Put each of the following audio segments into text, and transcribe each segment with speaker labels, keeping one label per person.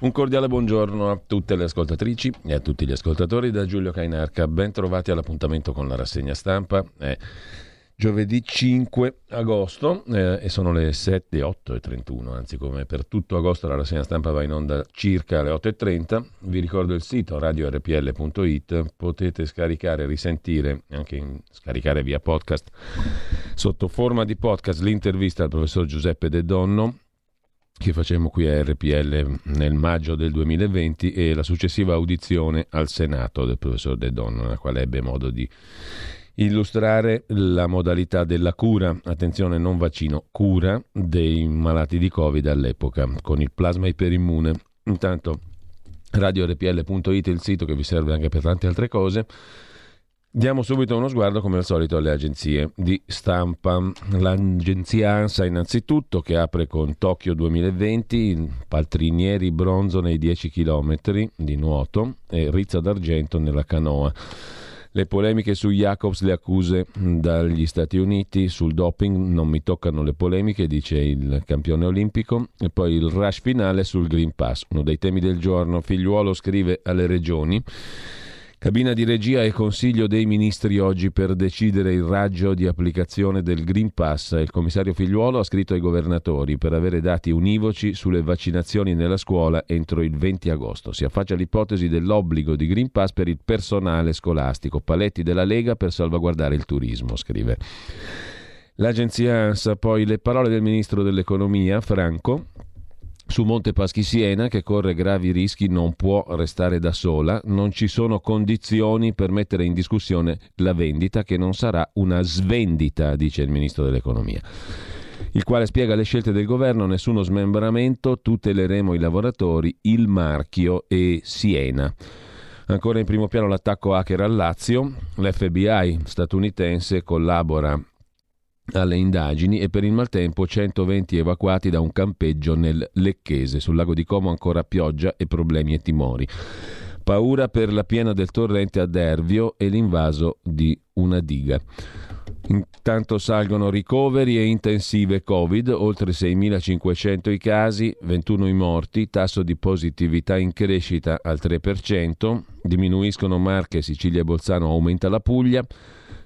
Speaker 1: Un cordiale buongiorno a tutte le ascoltatrici e a tutti gli ascoltatori da Giulio Cainarca. Ben trovati all'appuntamento con la rassegna stampa. È giovedì 5 agosto eh, e sono le 7, 8 e 31, anzi come per tutto agosto la rassegna stampa va in onda circa alle 8 e 30. Vi ricordo il sito radiorpl.it, potete scaricare, risentire, anche in, scaricare via podcast, sotto forma di podcast l'intervista al professor Giuseppe De Donno che facemmo qui a RPL nel maggio del 2020 e la successiva audizione al Senato del professor De Donno, nella quale ebbe modo di illustrare la modalità della cura, attenzione non vaccino, cura dei malati di Covid all'epoca con il plasma iperimmune. Intanto radiorpl.it è il sito che vi serve anche per tante altre cose. Diamo subito uno sguardo come al solito alle agenzie di stampa. L'agenzia ANSA innanzitutto che apre con Tokyo 2020, paltrinieri bronzo nei 10 km di nuoto e rizza d'argento nella canoa. Le polemiche su Jacobs, le accuse dagli Stati Uniti sul doping, non mi toccano le polemiche, dice il campione olimpico. E poi il rush finale sul Green Pass, uno dei temi del giorno. Figliuolo scrive alle regioni. Cabina di regia e Consiglio dei Ministri oggi per decidere il raggio di applicazione del Green Pass. Il commissario Figliuolo ha scritto ai governatori per avere dati univoci sulle vaccinazioni nella scuola entro il 20 agosto. Si affaccia l'ipotesi dell'obbligo di Green Pass per il personale scolastico. Paletti della Lega per salvaguardare il turismo, scrive. L'agenzia ANSA, poi le parole del ministro dell'economia, Franco, su Monte Paschi Siena, che corre gravi rischi, non può restare da sola. Non ci sono condizioni per mettere in discussione la vendita, che non sarà una svendita, dice il ministro dell'economia. Il quale spiega le scelte del governo: nessuno smembramento, tuteleremo i lavoratori, il marchio e Siena. Ancora in primo piano l'attacco hacker al Lazio. L'FBI statunitense collabora alle indagini e per il maltempo 120 evacuati da un campeggio nel Lecchese. Sul lago di Como ancora pioggia e problemi e timori. Paura per la piena del torrente a Dervio e l'invaso di una diga. Intanto salgono ricoveri e intensive Covid, oltre 6.500 i casi, 21 i morti, tasso di positività in crescita al 3%, diminuiscono Marche, Sicilia e Bolzano, aumenta la Puglia.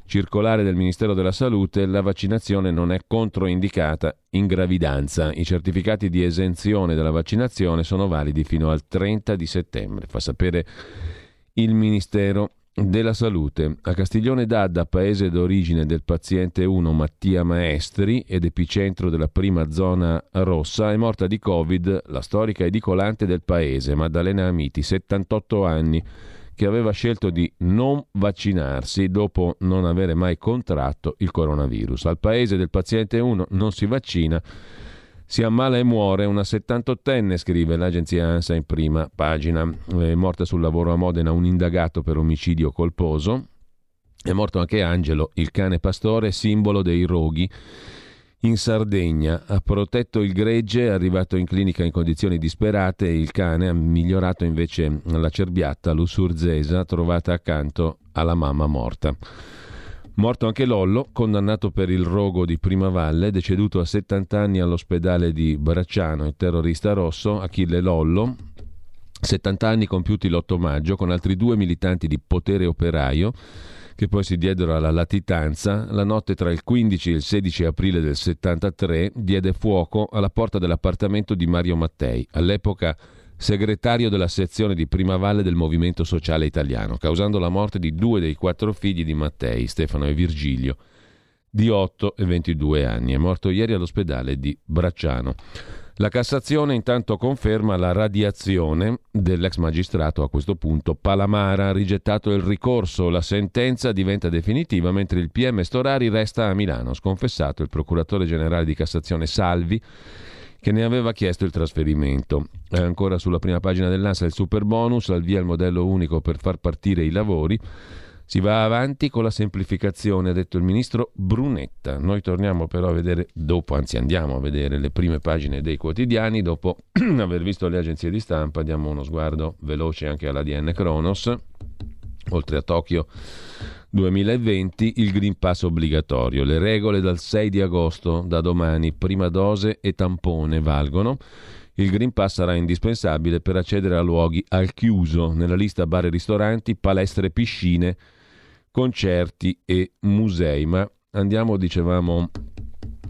Speaker 1: Circolare del Ministero della Salute, la vaccinazione non è controindicata in gravidanza. I certificati di esenzione della vaccinazione sono validi fino al 30 di settembre, fa sapere il Ministero della Salute. A Castiglione d'Adda, paese d'origine del paziente 1 Mattia Maestri ed epicentro della prima zona rossa, è morta di Covid la storica edicolante del paese, Maddalena Amiti, 78 anni che aveva scelto di non vaccinarsi dopo non avere mai contratto il coronavirus. Al paese del paziente 1 non si vaccina, si ammala e muore una 78enne, scrive l'agenzia ANSA in prima pagina. È morta sul lavoro a Modena un indagato per omicidio colposo. È morto anche Angelo, il cane pastore, simbolo dei roghi in Sardegna. Ha protetto il gregge, è arrivato in clinica in condizioni disperate e il cane ha migliorato invece la cerbiatta lussurzesa trovata accanto alla mamma morta. Morto anche Lollo, condannato per il rogo di Primavalle, deceduto a 70 anni all'ospedale di Bracciano, il terrorista rosso Achille Lollo, 70 anni compiuti l'8 maggio, con altri due militanti di potere operaio, che poi si diedero alla latitanza, la notte tra il 15 e il 16 aprile del 73 diede fuoco alla porta dell'appartamento di Mario Mattei, all'epoca segretario della sezione di Prima Valle del Movimento Sociale Italiano, causando la morte di due dei quattro figli di Mattei, Stefano e Virgilio, di 8 e 22 anni. È morto ieri all'ospedale di Bracciano. La Cassazione intanto conferma la radiazione dell'ex magistrato a questo punto. Palamara ha rigettato il ricorso, la sentenza diventa definitiva mentre il PM Storari resta a Milano, sconfessato il procuratore generale di Cassazione Salvi che ne aveva chiesto il trasferimento. È ancora sulla prima pagina dell'ANSA il super bonus, al via il modello unico per far partire i lavori. Si va avanti con la semplificazione, ha detto il ministro Brunetta. Noi torniamo però a vedere dopo, anzi andiamo a vedere le prime pagine dei quotidiani, dopo aver visto le agenzie di stampa, diamo uno sguardo veloce anche all'ADN Kronos, oltre a Tokyo 2020, il Green Pass obbligatorio. Le regole dal 6 di agosto, da domani, prima dose e tampone valgono. Il Green Pass sarà indispensabile per accedere a luoghi al chiuso, nella lista bar e ristoranti, palestre, piscine, concerti e musei. Ma andiamo, dicevamo,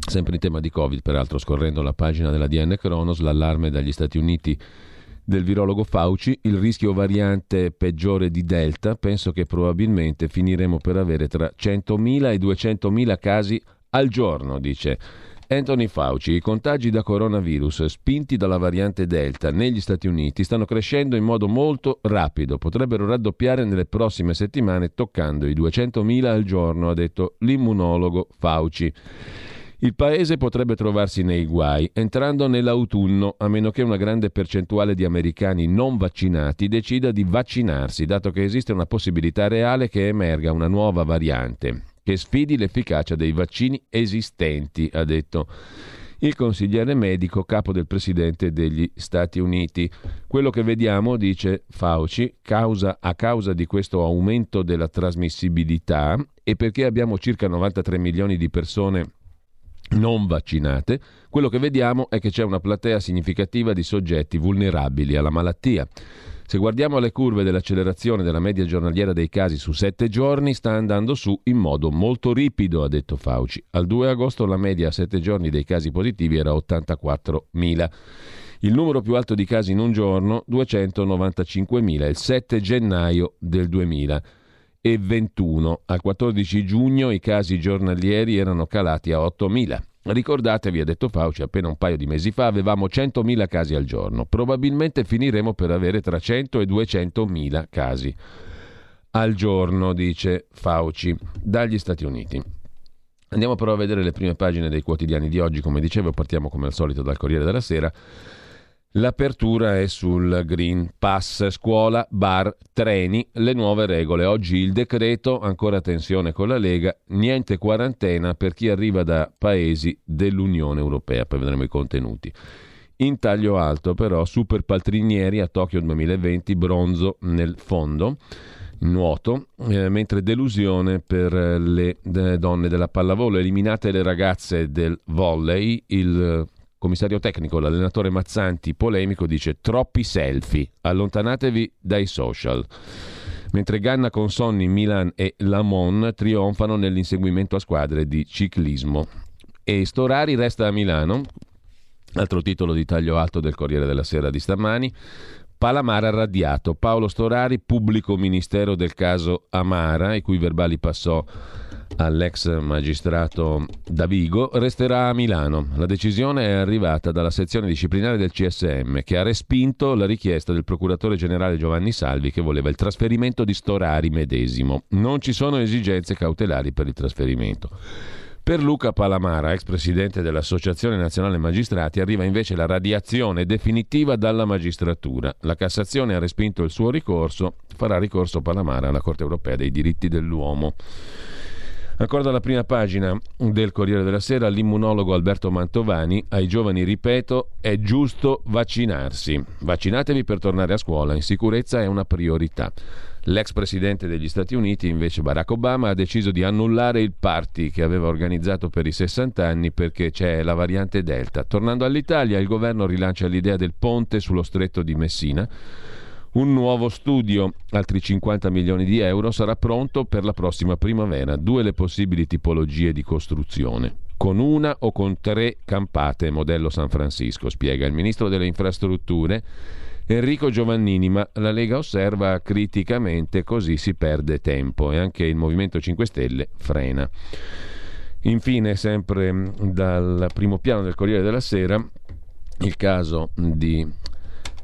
Speaker 1: sempre in tema di Covid, peraltro scorrendo la pagina della DN Kronos, l'allarme dagli Stati Uniti del virologo Fauci, il rischio variante peggiore di Delta, penso che probabilmente finiremo per avere tra 100.000 e 200.000 casi al giorno, dice Anthony Fauci. I contagi da coronavirus spinti dalla variante Delta negli Stati Uniti stanno crescendo in modo molto rapido, potrebbero raddoppiare nelle prossime settimane toccando i 200.000 al giorno, ha detto l'immunologo Fauci. Il paese potrebbe trovarsi nei guai entrando nell'autunno, a meno che una grande percentuale di americani non vaccinati decida di vaccinarsi, dato che esiste una possibilità reale che emerga una nuova variante che sfidi l'efficacia dei vaccini esistenti, ha detto il consigliere medico capo del presidente degli Stati Uniti. Quello che vediamo, dice Fauci, causa, a causa di questo aumento della trasmissibilità e perché abbiamo circa 93 milioni di persone non vaccinate, quello che vediamo è che c'è una platea significativa di soggetti vulnerabili alla malattia. Se guardiamo le curve dell'accelerazione della media giornaliera dei casi su sette giorni, sta andando su in modo molto ripido, ha detto Fauci. Al 2 agosto la media a sette giorni dei casi positivi era 84.000. Il numero più alto di casi in un giorno, 295.000, il 7 gennaio del 2000 e 21. Al 14 giugno i casi giornalieri erano calati a 8.000. Ricordatevi, ha detto Fauci appena un paio di mesi fa, avevamo 100.000 casi al giorno. Probabilmente finiremo per avere tra 100 e 200.000 casi al giorno, dice Fauci, dagli Stati Uniti. Andiamo però a vedere le prime pagine dei quotidiani di oggi, come dicevo, partiamo come al solito dal Corriere della Sera. L'apertura è sul Green Pass, scuola, bar, treni, le nuove regole. Oggi il decreto, ancora tensione con la Lega, niente quarantena per chi arriva da paesi dell'Unione Europea, poi vedremo i contenuti. In taglio alto però, super paltrinieri a Tokyo 2020, bronzo nel fondo nuoto, eh, mentre delusione per le donne della pallavolo, eliminate le ragazze del volley, il commissario tecnico, l'allenatore Mazzanti, polemico, dice troppi selfie, allontanatevi dai social. Mentre Ganna con Sonny, Milan e Lamon trionfano nell'inseguimento a squadre di ciclismo. E Storari resta a Milano, altro titolo di taglio alto del Corriere della Sera di stamani. Palamara radiato. Paolo Storari, pubblico ministero del caso Amara, i cui verbali passò all'ex magistrato Davigo, resterà a Milano. La decisione è arrivata dalla sezione disciplinare del CSM che ha respinto la richiesta del procuratore generale Giovanni Salvi che voleva il trasferimento di Storari medesimo. Non ci sono esigenze cautelari per il trasferimento. Per Luca Palamara, ex presidente dell'Associazione Nazionale Magistrati, arriva invece la radiazione definitiva dalla magistratura. La Cassazione ha respinto il suo ricorso, farà ricorso Palamara alla Corte europea dei diritti dell'uomo. Ancora dalla prima pagina del Corriere della Sera, l'immunologo Alberto Mantovani, ai giovani ripeto, è giusto vaccinarsi. Vaccinatevi per tornare a scuola, in sicurezza è una priorità. L'ex presidente degli Stati Uniti, invece Barack Obama, ha deciso di annullare il party che aveva organizzato per i 60 anni perché c'è la variante Delta. Tornando all'Italia, il governo rilancia l'idea del ponte sullo stretto di Messina un nuovo studio, altri 50 milioni di euro, sarà pronto per la prossima primavera. Due le possibili tipologie di costruzione. Con una o con tre campate, modello San Francisco, spiega il ministro delle infrastrutture Enrico Giovannini, ma la Lega osserva criticamente così si perde tempo e anche il Movimento 5 Stelle frena. Infine, sempre dal primo piano del Corriere della Sera, il caso di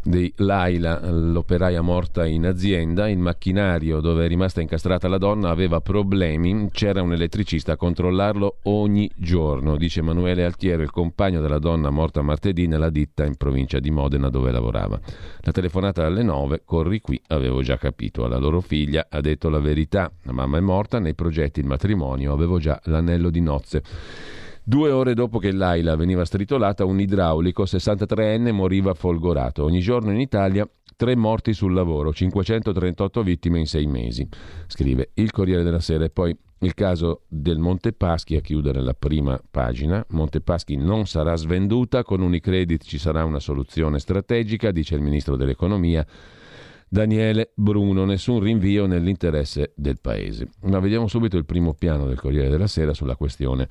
Speaker 1: di Laila, l'operaia morta in azienda, il macchinario dove è rimasta incastrata la donna aveva problemi, c'era un elettricista a controllarlo ogni giorno, dice Emanuele Altiero, il compagno della donna morta martedì nella ditta in provincia di Modena dove lavorava. La telefonata alle 9, corri qui, avevo già capito, alla loro figlia ha detto la verità, la mamma è morta, nei progetti il matrimonio avevo già l'anello di nozze. Due ore dopo che Laila veniva stritolata, un idraulico 63enne moriva folgorato. Ogni giorno in Italia tre morti sul lavoro, 538 vittime in sei mesi, scrive il Corriere della Sera. E poi il caso del Montepaschi a chiudere la prima pagina. Montepaschi non sarà svenduta, con Unicredit ci sarà una soluzione strategica, dice il ministro dell'economia. Daniele Bruno, nessun rinvio nell'interesse del Paese. Ma vediamo subito il primo piano del Corriere della Sera sulla questione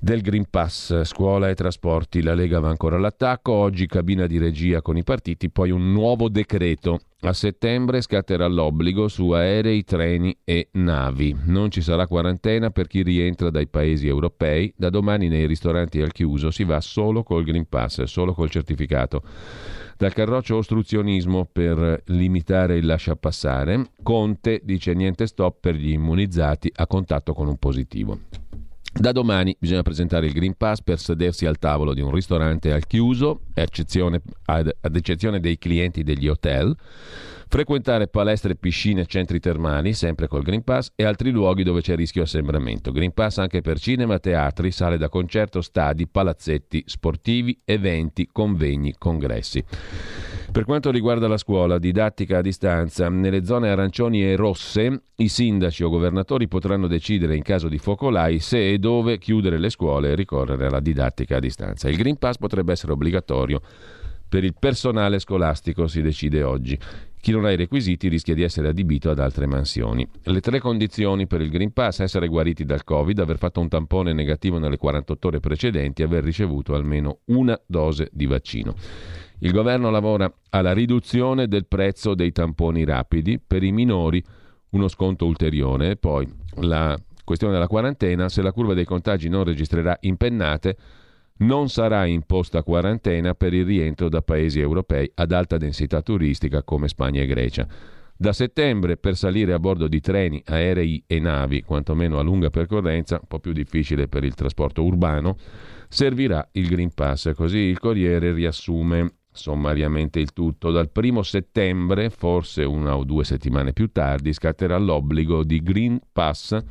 Speaker 1: del Green Pass, scuola e trasporti. La Lega va ancora all'attacco, oggi cabina di regia con i partiti, poi un nuovo decreto. A settembre scatterà l'obbligo su aerei, treni e navi. Non ci sarà quarantena per chi rientra dai paesi europei. Da domani nei ristoranti al chiuso si va solo col Green Pass, solo col certificato. Dal carroccio ostruzionismo per limitare il lasciapassare, Conte dice niente stop per gli immunizzati a contatto con un positivo. Da domani bisogna presentare il Green Pass per sedersi al tavolo di un ristorante al chiuso, ad, ad eccezione dei clienti degli hotel, frequentare palestre, piscine, centri termali, sempre col Green Pass, e altri luoghi dove c'è rischio assembramento. Green Pass anche per cinema, teatri, sale da concerto, stadi, palazzetti sportivi, eventi, convegni, congressi. Per quanto riguarda la scuola, didattica a distanza, nelle zone arancioni e rosse i sindaci o governatori potranno decidere in caso di focolai se e dove chiudere le scuole e ricorrere alla didattica a distanza. Il Green Pass potrebbe essere obbligatorio per il personale scolastico, si decide oggi. Chi non ha i requisiti rischia di essere adibito ad altre mansioni. Le tre condizioni per il Green Pass, essere guariti dal Covid, aver fatto un tampone negativo nelle 48 ore precedenti aver ricevuto almeno una dose di vaccino. Il governo lavora alla riduzione del prezzo dei tamponi rapidi per i minori, uno sconto ulteriore poi la questione della quarantena, se la curva dei contagi non registrerà impennate, non sarà imposta quarantena per il rientro da paesi europei ad alta densità turistica come Spagna e Grecia. Da settembre per salire a bordo di treni, aerei e navi, quantomeno a lunga percorrenza, un po' più difficile per il trasporto urbano, servirà il Green Pass. Così il Corriere riassume sommariamente il tutto. Dal primo settembre, forse una o due settimane più tardi, scatterà l'obbligo di Green Pass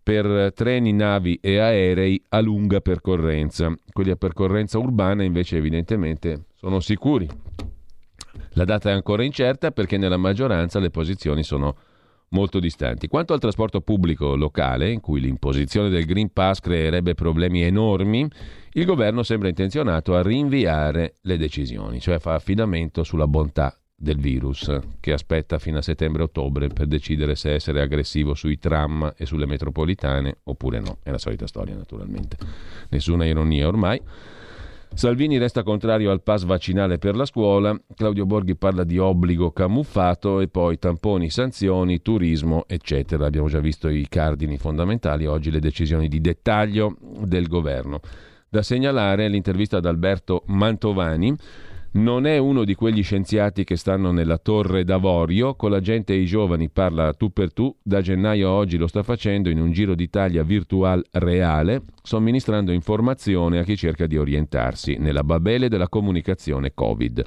Speaker 1: per treni, navi e aerei a lunga percorrenza. Quelli a percorrenza urbana invece evidentemente sono sicuri. La data è ancora incerta perché nella maggioranza le posizioni sono molto distanti. Quanto al trasporto pubblico locale, in cui l'imposizione del Green Pass creerebbe problemi enormi, il governo sembra intenzionato a rinviare le decisioni, cioè fa affidamento sulla bontà del virus, che aspetta fino a settembre-ottobre per decidere se essere aggressivo sui tram e sulle metropolitane oppure no. È la solita storia, naturalmente. Nessuna ironia ormai. Salvini resta contrario al pass vaccinale per la scuola, Claudio Borghi parla di obbligo camuffato e poi tamponi, sanzioni, turismo, eccetera. Abbiamo già visto i cardini fondamentali, oggi le decisioni di dettaglio del governo. Da segnalare l'intervista ad Alberto Mantovani, non è uno di quegli scienziati che stanno nella torre d'avorio, con la gente e i giovani parla tu per tu, da gennaio a oggi lo sta facendo in un giro d'Italia virtual reale, somministrando informazione a chi cerca di orientarsi nella babele della comunicazione Covid.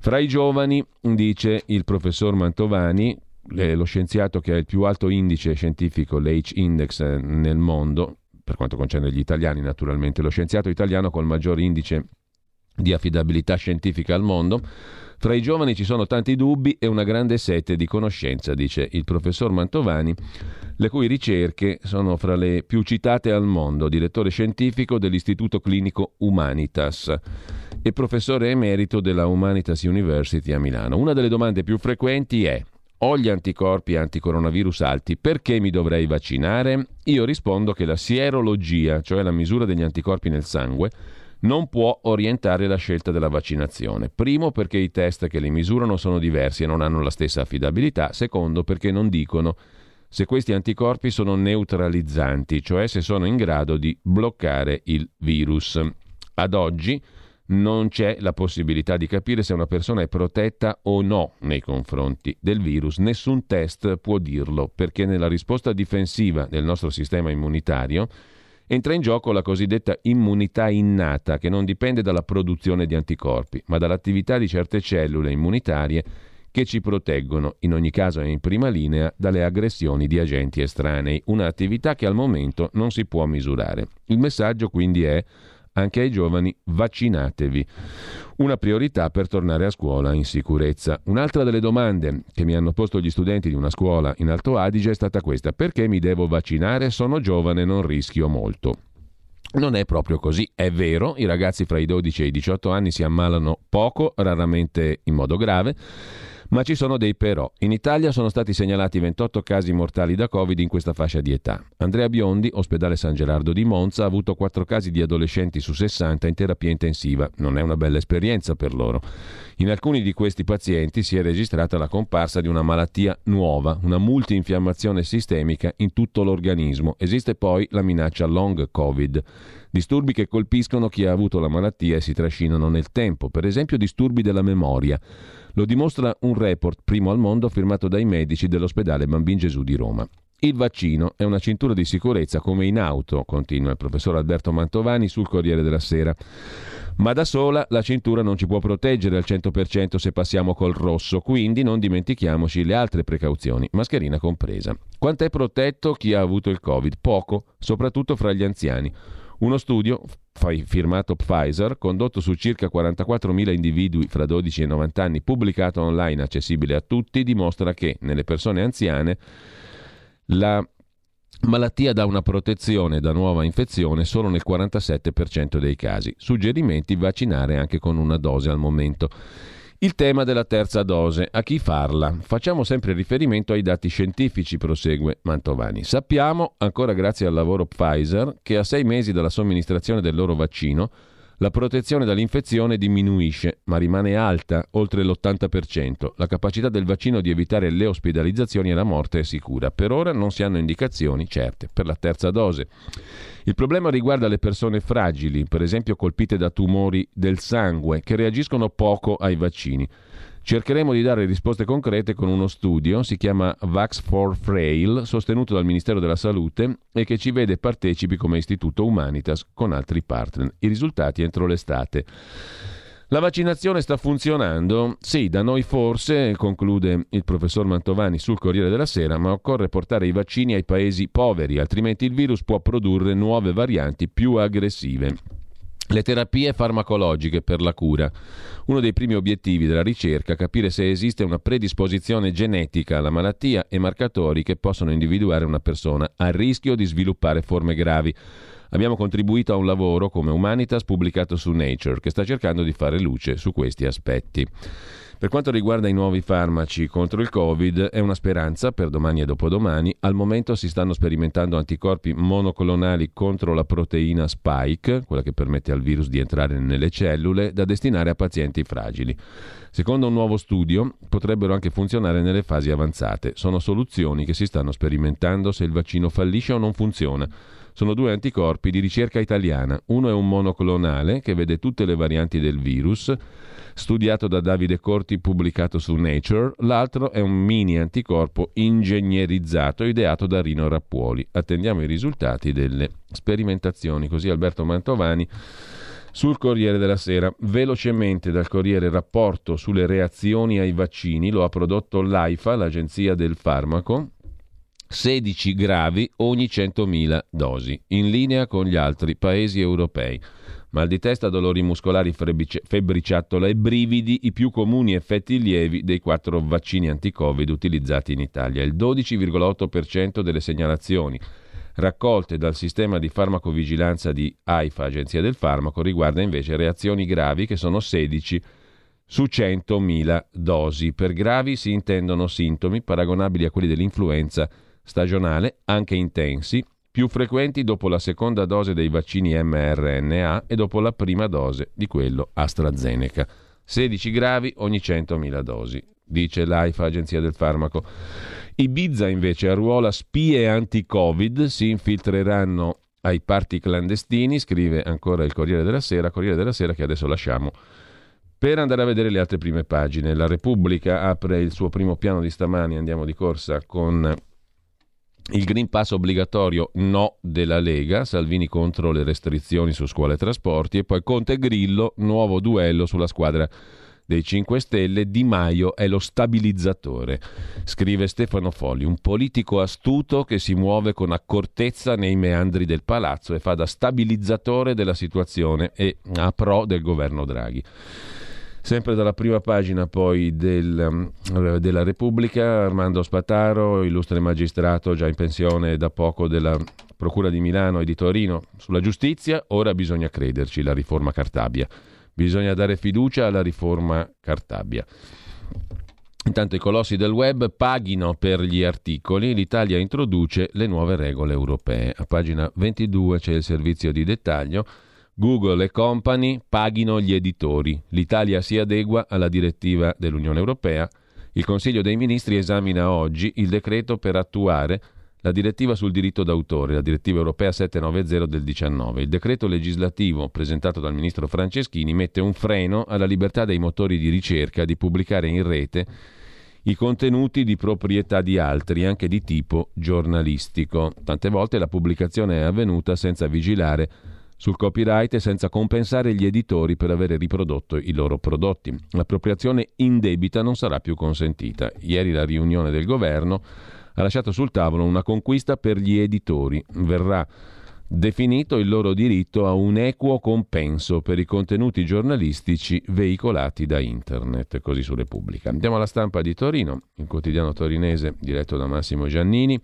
Speaker 1: Fra i giovani, dice il professor Mantovani, lo scienziato che ha il più alto indice scientifico, l'H-index eh, nel mondo, per quanto concerne gli italiani naturalmente, lo scienziato italiano col maggior indice di affidabilità scientifica al mondo. Fra i giovani ci sono tanti dubbi e una grande sete di conoscenza, dice il professor Mantovani, le cui ricerche sono fra le più citate al mondo, direttore scientifico dell'Istituto Clinico Humanitas e professore emerito della Humanitas University a Milano. Una delle domande più frequenti è ho gli anticorpi anticoronavirus alti, perché mi dovrei vaccinare? Io rispondo che la sierologia, cioè la misura degli anticorpi nel sangue, non può orientare la scelta della vaccinazione. Primo perché i test che li misurano sono diversi e non hanno la stessa affidabilità. Secondo perché non dicono se questi anticorpi sono neutralizzanti, cioè se sono in grado di bloccare il virus. Ad oggi non c'è la possibilità di capire se una persona è protetta o no nei confronti del virus. Nessun test può dirlo perché nella risposta difensiva del nostro sistema immunitario entra in gioco la cosiddetta immunità innata, che non dipende dalla produzione di anticorpi, ma dall'attività di certe cellule immunitarie che ci proteggono, in ogni caso in prima linea, dalle aggressioni di agenti estranei, un'attività che al momento non si può misurare. Il messaggio quindi è anche ai giovani, vaccinatevi. Una priorità per tornare a scuola in sicurezza. Un'altra delle domande che mi hanno posto gli studenti di una scuola in Alto Adige è stata questa: perché mi devo vaccinare? Sono giovane, non rischio molto. Non è proprio così, è vero, i ragazzi fra i 12 e i 18 anni si ammalano poco, raramente in modo grave ma ci sono dei però. In Italia sono stati segnalati 28 casi mortali da Covid in questa fascia di età. Andrea Biondi, ospedale San Gerardo di Monza, ha avuto 4 casi di adolescenti su 60 in terapia intensiva. Non è una bella esperienza per loro. In alcuni di questi pazienti si è registrata la comparsa di una malattia nuova, una multinfiammazione sistemica in tutto l'organismo. Esiste poi la minaccia long Covid. Disturbi che colpiscono chi ha avuto la malattia e si trascinano nel tempo, per esempio disturbi della memoria. Lo dimostra un report primo al mondo firmato dai medici dell'ospedale Bambin Gesù di Roma. Il vaccino è una cintura di sicurezza come in auto, continua il professor Alberto Mantovani sul Corriere della Sera. Ma da sola la cintura non ci può proteggere al 100% se passiamo col rosso, quindi non dimentichiamoci le altre precauzioni, mascherina compresa. Quanto è protetto chi ha avuto il Covid? Poco, soprattutto fra gli anziani. Uno studio firmato Pfizer, condotto su circa 44.000 individui fra 12 e 90 anni, pubblicato online accessibile a tutti, dimostra che nelle persone anziane la malattia dà una protezione da nuova infezione solo nel 47% dei casi. Suggerimenti vaccinare anche con una dose al momento. Il tema della terza dose, a chi farla? Facciamo sempre riferimento ai dati scientifici, prosegue Mantovani. Sappiamo, ancora grazie al lavoro Pfizer, che a sei mesi dalla somministrazione del loro vaccino la protezione dall'infezione diminuisce, ma rimane alta, oltre l'80%. La capacità del vaccino di evitare le ospedalizzazioni e la morte è sicura. Per ora non si hanno indicazioni certe per la terza dose. Il problema riguarda le persone fragili, per esempio colpite da tumori del sangue, che reagiscono poco ai vaccini. Cercheremo di dare risposte concrete con uno studio, si chiama Vax for Frail, sostenuto dal Ministero della Salute e che ci vede partecipi come Istituto Humanitas con altri partner. I risultati entro l'estate. La vaccinazione sta funzionando? Sì, da noi forse, conclude il professor Mantovani sul Corriere della Sera, ma occorre portare i vaccini ai paesi poveri, altrimenti il virus può produrre nuove varianti più aggressive. Le terapie farmacologiche per la cura. Uno dei primi obiettivi della ricerca è capire se esiste una predisposizione genetica alla malattia e marcatori che possono individuare una persona a rischio di sviluppare forme gravi. Abbiamo contribuito a un lavoro come Humanitas pubblicato su Nature che sta cercando di fare luce su questi aspetti. Per quanto riguarda i nuovi farmaci contro il Covid, è una speranza per domani e dopodomani. Al momento si stanno sperimentando anticorpi monoclonali contro la proteina spike, quella che permette al virus di entrare nelle cellule, da destinare a pazienti fragili. Secondo un nuovo studio, potrebbero anche funzionare nelle fasi avanzate. Sono soluzioni che si stanno sperimentando se il vaccino fallisce o non funziona. Sono due anticorpi di ricerca italiana. Uno è un monoclonale che vede tutte le varianti del virus studiato da Davide Corti, pubblicato su Nature. L'altro è un mini anticorpo ingegnerizzato, ideato da Rino Rappuoli. Attendiamo i risultati delle sperimentazioni. Così Alberto Mantovani sul Corriere della Sera. Velocemente dal Corriere rapporto sulle reazioni ai vaccini lo ha prodotto l'AIFA, l'Agenzia del Farmaco. 16 gravi ogni 100.000 dosi, in linea con gli altri paesi europei. Mal di testa, dolori muscolari, febbriciattola e brividi, i più comuni effetti lievi dei quattro vaccini anti-Covid utilizzati in Italia. Il 12,8% delle segnalazioni raccolte dal sistema di farmacovigilanza di AIFA, Agenzia del Farmaco, riguarda invece reazioni gravi che sono 16 su 100.000 dosi. Per gravi si intendono sintomi paragonabili a quelli dell'influenza stagionale, anche intensi, più frequenti dopo la seconda dose dei vaccini mRNA e dopo la prima dose di quello AstraZeneca. 16 gravi ogni 100.000 dosi, dice l'AIFA, Agenzia del Farmaco. Ibiza invece arruola spie anti-Covid, si infiltreranno ai parti clandestini, scrive ancora il Corriere della Sera, Corriere della Sera che adesso lasciamo per andare a vedere le altre prime pagine. La Repubblica apre il suo primo piano di stamani, andiamo di corsa con il Green Pass obbligatorio no della Lega, Salvini contro le restrizioni su scuole e trasporti e poi Conte Grillo, nuovo duello sulla squadra dei 5 Stelle, Di Maio è lo stabilizzatore. Scrive Stefano Folli, un politico astuto che si muove con accortezza nei meandri del palazzo e fa da stabilizzatore della situazione e a pro del governo Draghi. Sempre dalla prima pagina poi del, eh, della Repubblica, Armando Spataro, illustre magistrato già in pensione da poco della Procura di Milano e di Torino, sulla giustizia, ora bisogna crederci, la riforma Cartabia. Bisogna dare fiducia alla riforma Cartabia. Intanto i colossi del web paghino per gli articoli, l'Italia introduce le nuove regole europee. A pagina 22 c'è il servizio di dettaglio. Google e company paghino gli editori. L'Italia si adegua alla direttiva dell'Unione Europea. Il Consiglio dei Ministri esamina oggi il decreto per attuare la direttiva sul diritto d'autore, la direttiva europea 790 del 19. Il decreto legislativo presentato dal ministro Franceschini mette un freno alla libertà dei motori di ricerca di pubblicare in rete i contenuti di proprietà di altri, anche di tipo giornalistico. Tante volte la pubblicazione è avvenuta senza vigilare sul copyright e senza compensare gli editori per avere riprodotto i loro prodotti. L'appropriazione indebita non sarà più consentita. Ieri la riunione del governo ha lasciato sul tavolo una conquista per gli editori. Verrà definito il loro diritto a un equo compenso per i contenuti giornalistici veicolati da internet, così su Repubblica. Andiamo alla stampa di Torino, il quotidiano torinese diretto da Massimo Giannini.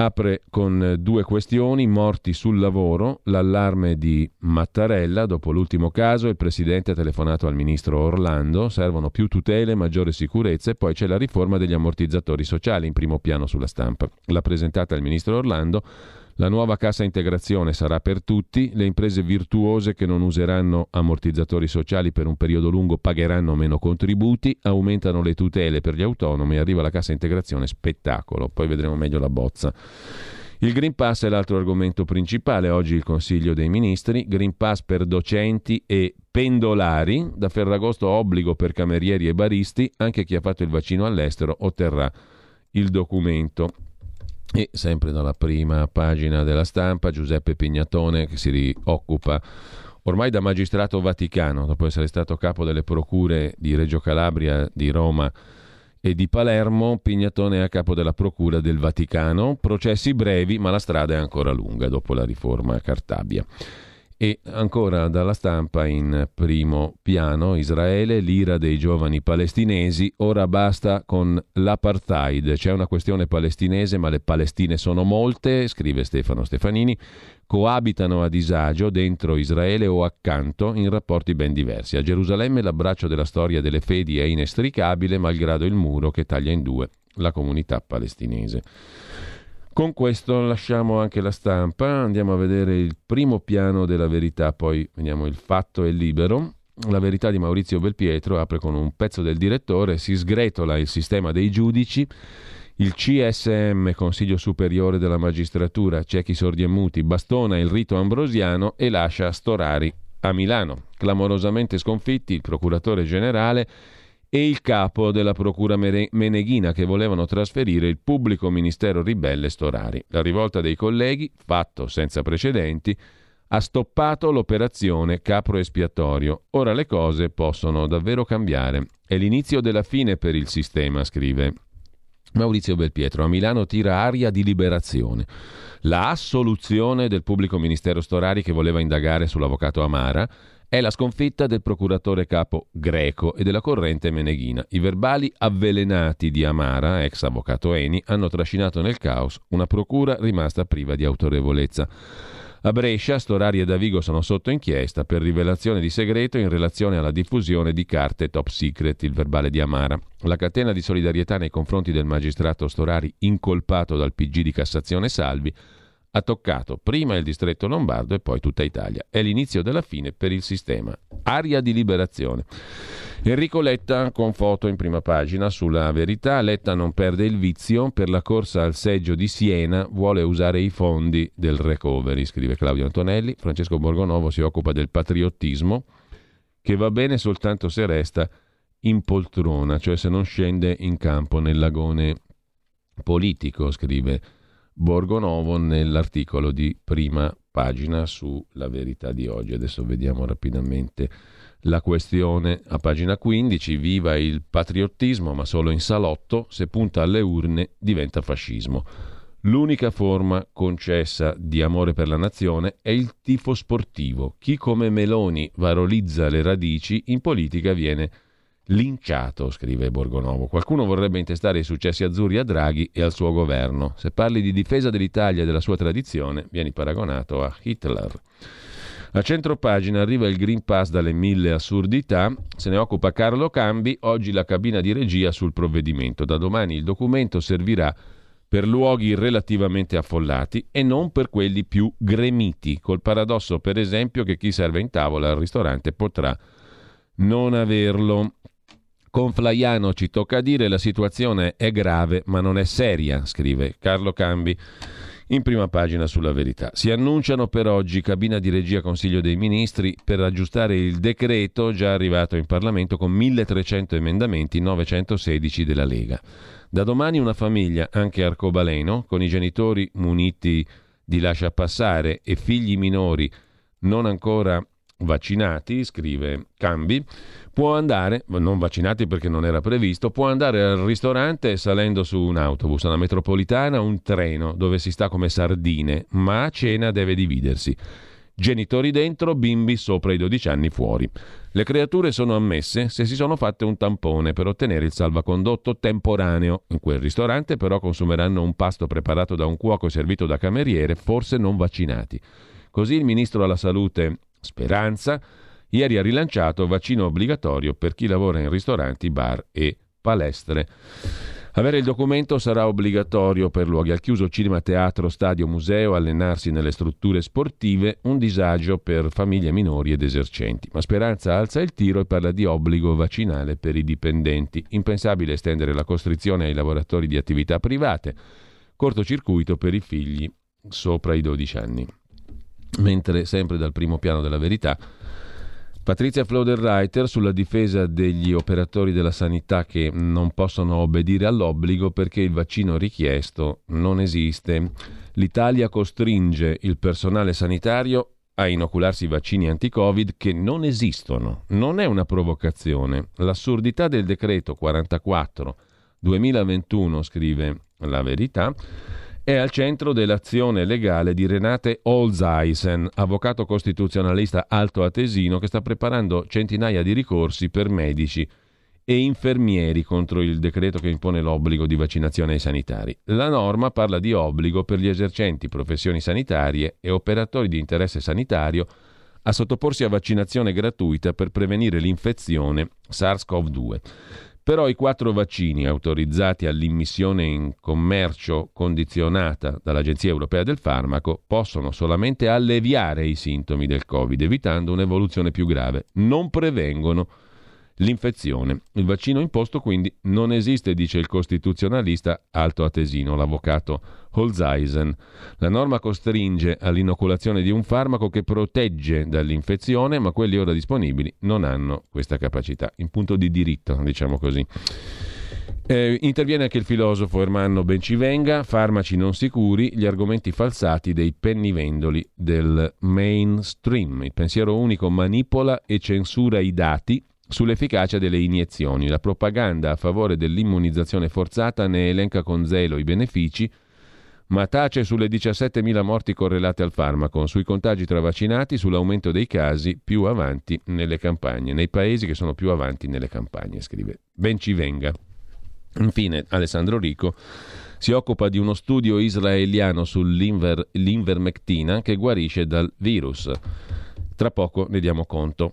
Speaker 1: Apre con due questioni, morti sul lavoro, l'allarme di Mattarella, dopo l'ultimo caso il Presidente ha telefonato al Ministro Orlando, servono più tutele, maggiore sicurezza e poi c'è la riforma degli ammortizzatori sociali in primo piano sulla stampa. L'ha presentata il Ministro Orlando, la nuova cassa integrazione sarà per tutti, le imprese virtuose che non useranno ammortizzatori sociali per un periodo lungo pagheranno meno contributi, aumentano le tutele per gli autonomi, arriva la cassa integrazione spettacolo, poi vedremo meglio la bozza. Il Green Pass è l'altro argomento principale, oggi il Consiglio dei Ministri, Green Pass per docenti e pendolari, da Ferragosto obbligo per camerieri e baristi, anche chi ha fatto il vaccino all'estero otterrà il documento. E sempre dalla prima pagina della stampa, Giuseppe Pignatone che si occupa ormai da magistrato vaticano, dopo essere stato capo delle procure di Reggio Calabria, di Roma e di Palermo, Pignatone è a capo della procura del Vaticano, processi brevi ma la strada è ancora lunga dopo la riforma Cartabia. E ancora dalla stampa in primo piano, Israele, l'ira dei giovani palestinesi, ora basta con l'apartheid. C'è una questione palestinese, ma le palestine sono molte, scrive Stefano Stefanini, coabitano a disagio dentro Israele o accanto in rapporti ben diversi. A Gerusalemme l'abbraccio della storia delle fedi è inestricabile, malgrado il muro che taglia in due la comunità palestinese. Con questo lasciamo anche la stampa, andiamo a vedere il primo piano della verità, poi vediamo il fatto è libero. La verità di Maurizio Belpietro apre con un pezzo del direttore, si sgretola il sistema dei giudici, il CSM, Consiglio Superiore della Magistratura, ciechi sordi e muti, bastona il rito ambrosiano e lascia Storari a Milano. Clamorosamente sconfitti il procuratore generale e il capo della procura meneghina che volevano trasferire il pubblico ministero ribelle Storari. La rivolta dei colleghi, fatto senza precedenti, ha stoppato l'operazione capro espiatorio. Ora le cose possono davvero cambiare. È l'inizio della fine per il sistema, scrive Maurizio Belpietro. A Milano tira aria di liberazione. La assoluzione del pubblico ministero Storari che voleva indagare sull'avvocato Amara è la sconfitta del procuratore capo greco e della corrente meneghina. I verbali avvelenati di Amara, ex avvocato Eni, hanno trascinato nel caos una procura rimasta priva di autorevolezza. A Brescia, Storari e Davigo sono sotto inchiesta per rivelazione di segreto in relazione alla diffusione di carte top secret, il verbale di Amara. La catena di solidarietà nei confronti del magistrato Storari incolpato dal PG di Cassazione Salvi ha toccato prima il distretto lombardo e poi tutta Italia. È l'inizio della fine per il sistema. Aria di liberazione. Enrico Letta con foto in prima pagina sulla verità. Letta non perde il vizio per la corsa al seggio di Siena, vuole usare i fondi del recovery, scrive Claudio Antonelli. Francesco Borgonovo si occupa del patriottismo, che va bene soltanto se resta in poltrona, cioè se non scende in campo nel lagone politico, scrive Borgonovo nell'articolo di prima pagina sulla verità di oggi. Adesso vediamo rapidamente la questione a pagina 15, viva il patriottismo ma solo in salotto, se punta alle urne diventa fascismo. L'unica forma concessa di amore per la nazione è il tifo sportivo. Chi come Meloni varolizza le radici in politica viene linciato, scrive Borgonovo. Qualcuno vorrebbe intestare i successi azzurri a Draghi e al suo governo. Se parli di difesa dell'Italia e della sua tradizione, vieni paragonato a Hitler. A centro pagina arriva il Green Pass dalle mille assurdità, se ne occupa Carlo Cambi, oggi la cabina di regia sul provvedimento. Da domani il documento servirà per luoghi relativamente affollati e non per quelli più gremiti, col paradosso per esempio che chi serve in tavola al ristorante potrà non averlo. Con Flaiano ci tocca dire la situazione è grave ma non è seria, scrive Carlo Cambi in prima pagina sulla verità. Si annunciano per oggi cabina di regia Consiglio dei Ministri per aggiustare il decreto già arrivato in Parlamento con 1300 emendamenti, 916 della Lega. Da domani una famiglia, anche arcobaleno, con i genitori muniti di lascia passare e figli minori non ancora vaccinati, scrive Cambi, può andare, non vaccinati perché non era previsto, può andare al ristorante salendo su un autobus, una metropolitana, un treno dove si sta come sardine, ma a cena deve dividersi. Genitori dentro, bimbi sopra i 12 anni fuori. Le creature sono ammesse se si sono fatte un tampone per ottenere il salvacondotto temporaneo. In quel ristorante però consumeranno un pasto preparato da un cuoco servito da cameriere, forse non vaccinati. Così il ministro alla salute Speranza ieri ha rilanciato vaccino obbligatorio per chi lavora in ristoranti, bar e palestre. Avere il documento sarà obbligatorio per luoghi al chiuso, cinema, teatro, stadio, museo, allenarsi nelle strutture sportive, un disagio per famiglie minori ed esercenti. Ma Speranza alza il tiro e parla di obbligo vaccinale per i dipendenti. Impensabile estendere la costrizione ai lavoratori di attività private. Cortocircuito per i figli sopra i 12 anni. Mentre sempre dal primo piano della verità Patrizia Floderreiter sulla difesa degli operatori della sanità che non possono obbedire all'obbligo perché il vaccino richiesto non esiste. L'Italia costringe il personale sanitario a inocularsi vaccini anti-Covid che non esistono. Non è una provocazione. L'assurdità del decreto 44 2021, scrive la verità, è al centro dell'azione legale di Renate Olseisen, avvocato costituzionalista altoatesino che sta preparando centinaia di ricorsi per medici e infermieri contro il decreto che impone l'obbligo di vaccinazione ai sanitari. La norma parla di obbligo per gli esercenti professioni sanitarie e operatori di interesse sanitario a sottoporsi a vaccinazione gratuita per prevenire l'infezione SARS-CoV-2. Però i quattro vaccini autorizzati all'immissione in commercio condizionata dall'Agenzia Europea del Farmaco possono solamente alleviare i sintomi del Covid, evitando un'evoluzione più grave. Non prevengono l'infezione. Il vaccino imposto quindi non esiste, dice il costituzionalista Alto Atesino, l'avvocato Holzeisen. La norma costringe all'inoculazione di un farmaco che protegge dall'infezione, ma quelli ora disponibili non hanno questa capacità, in punto di diritto, diciamo così. Eh, interviene anche il filosofo Ermanno Bencivenga, farmaci non sicuri, gli argomenti falsati dei pennivendoli del mainstream. Il pensiero unico manipola e censura i dati sull'efficacia delle iniezioni. La propaganda a favore dell'immunizzazione forzata ne elenca con zelo i benefici, ma tace sulle 17.000 morti correlate al farmaco, sui contagi tra vaccinati, sull'aumento dei casi più avanti nelle campagne, nei paesi che sono più avanti nelle campagne, scrive. Ben ci venga. Infine, Alessandro Rico si occupa di uno studio israeliano sull'invermectina che guarisce dal virus. Tra poco ne diamo conto.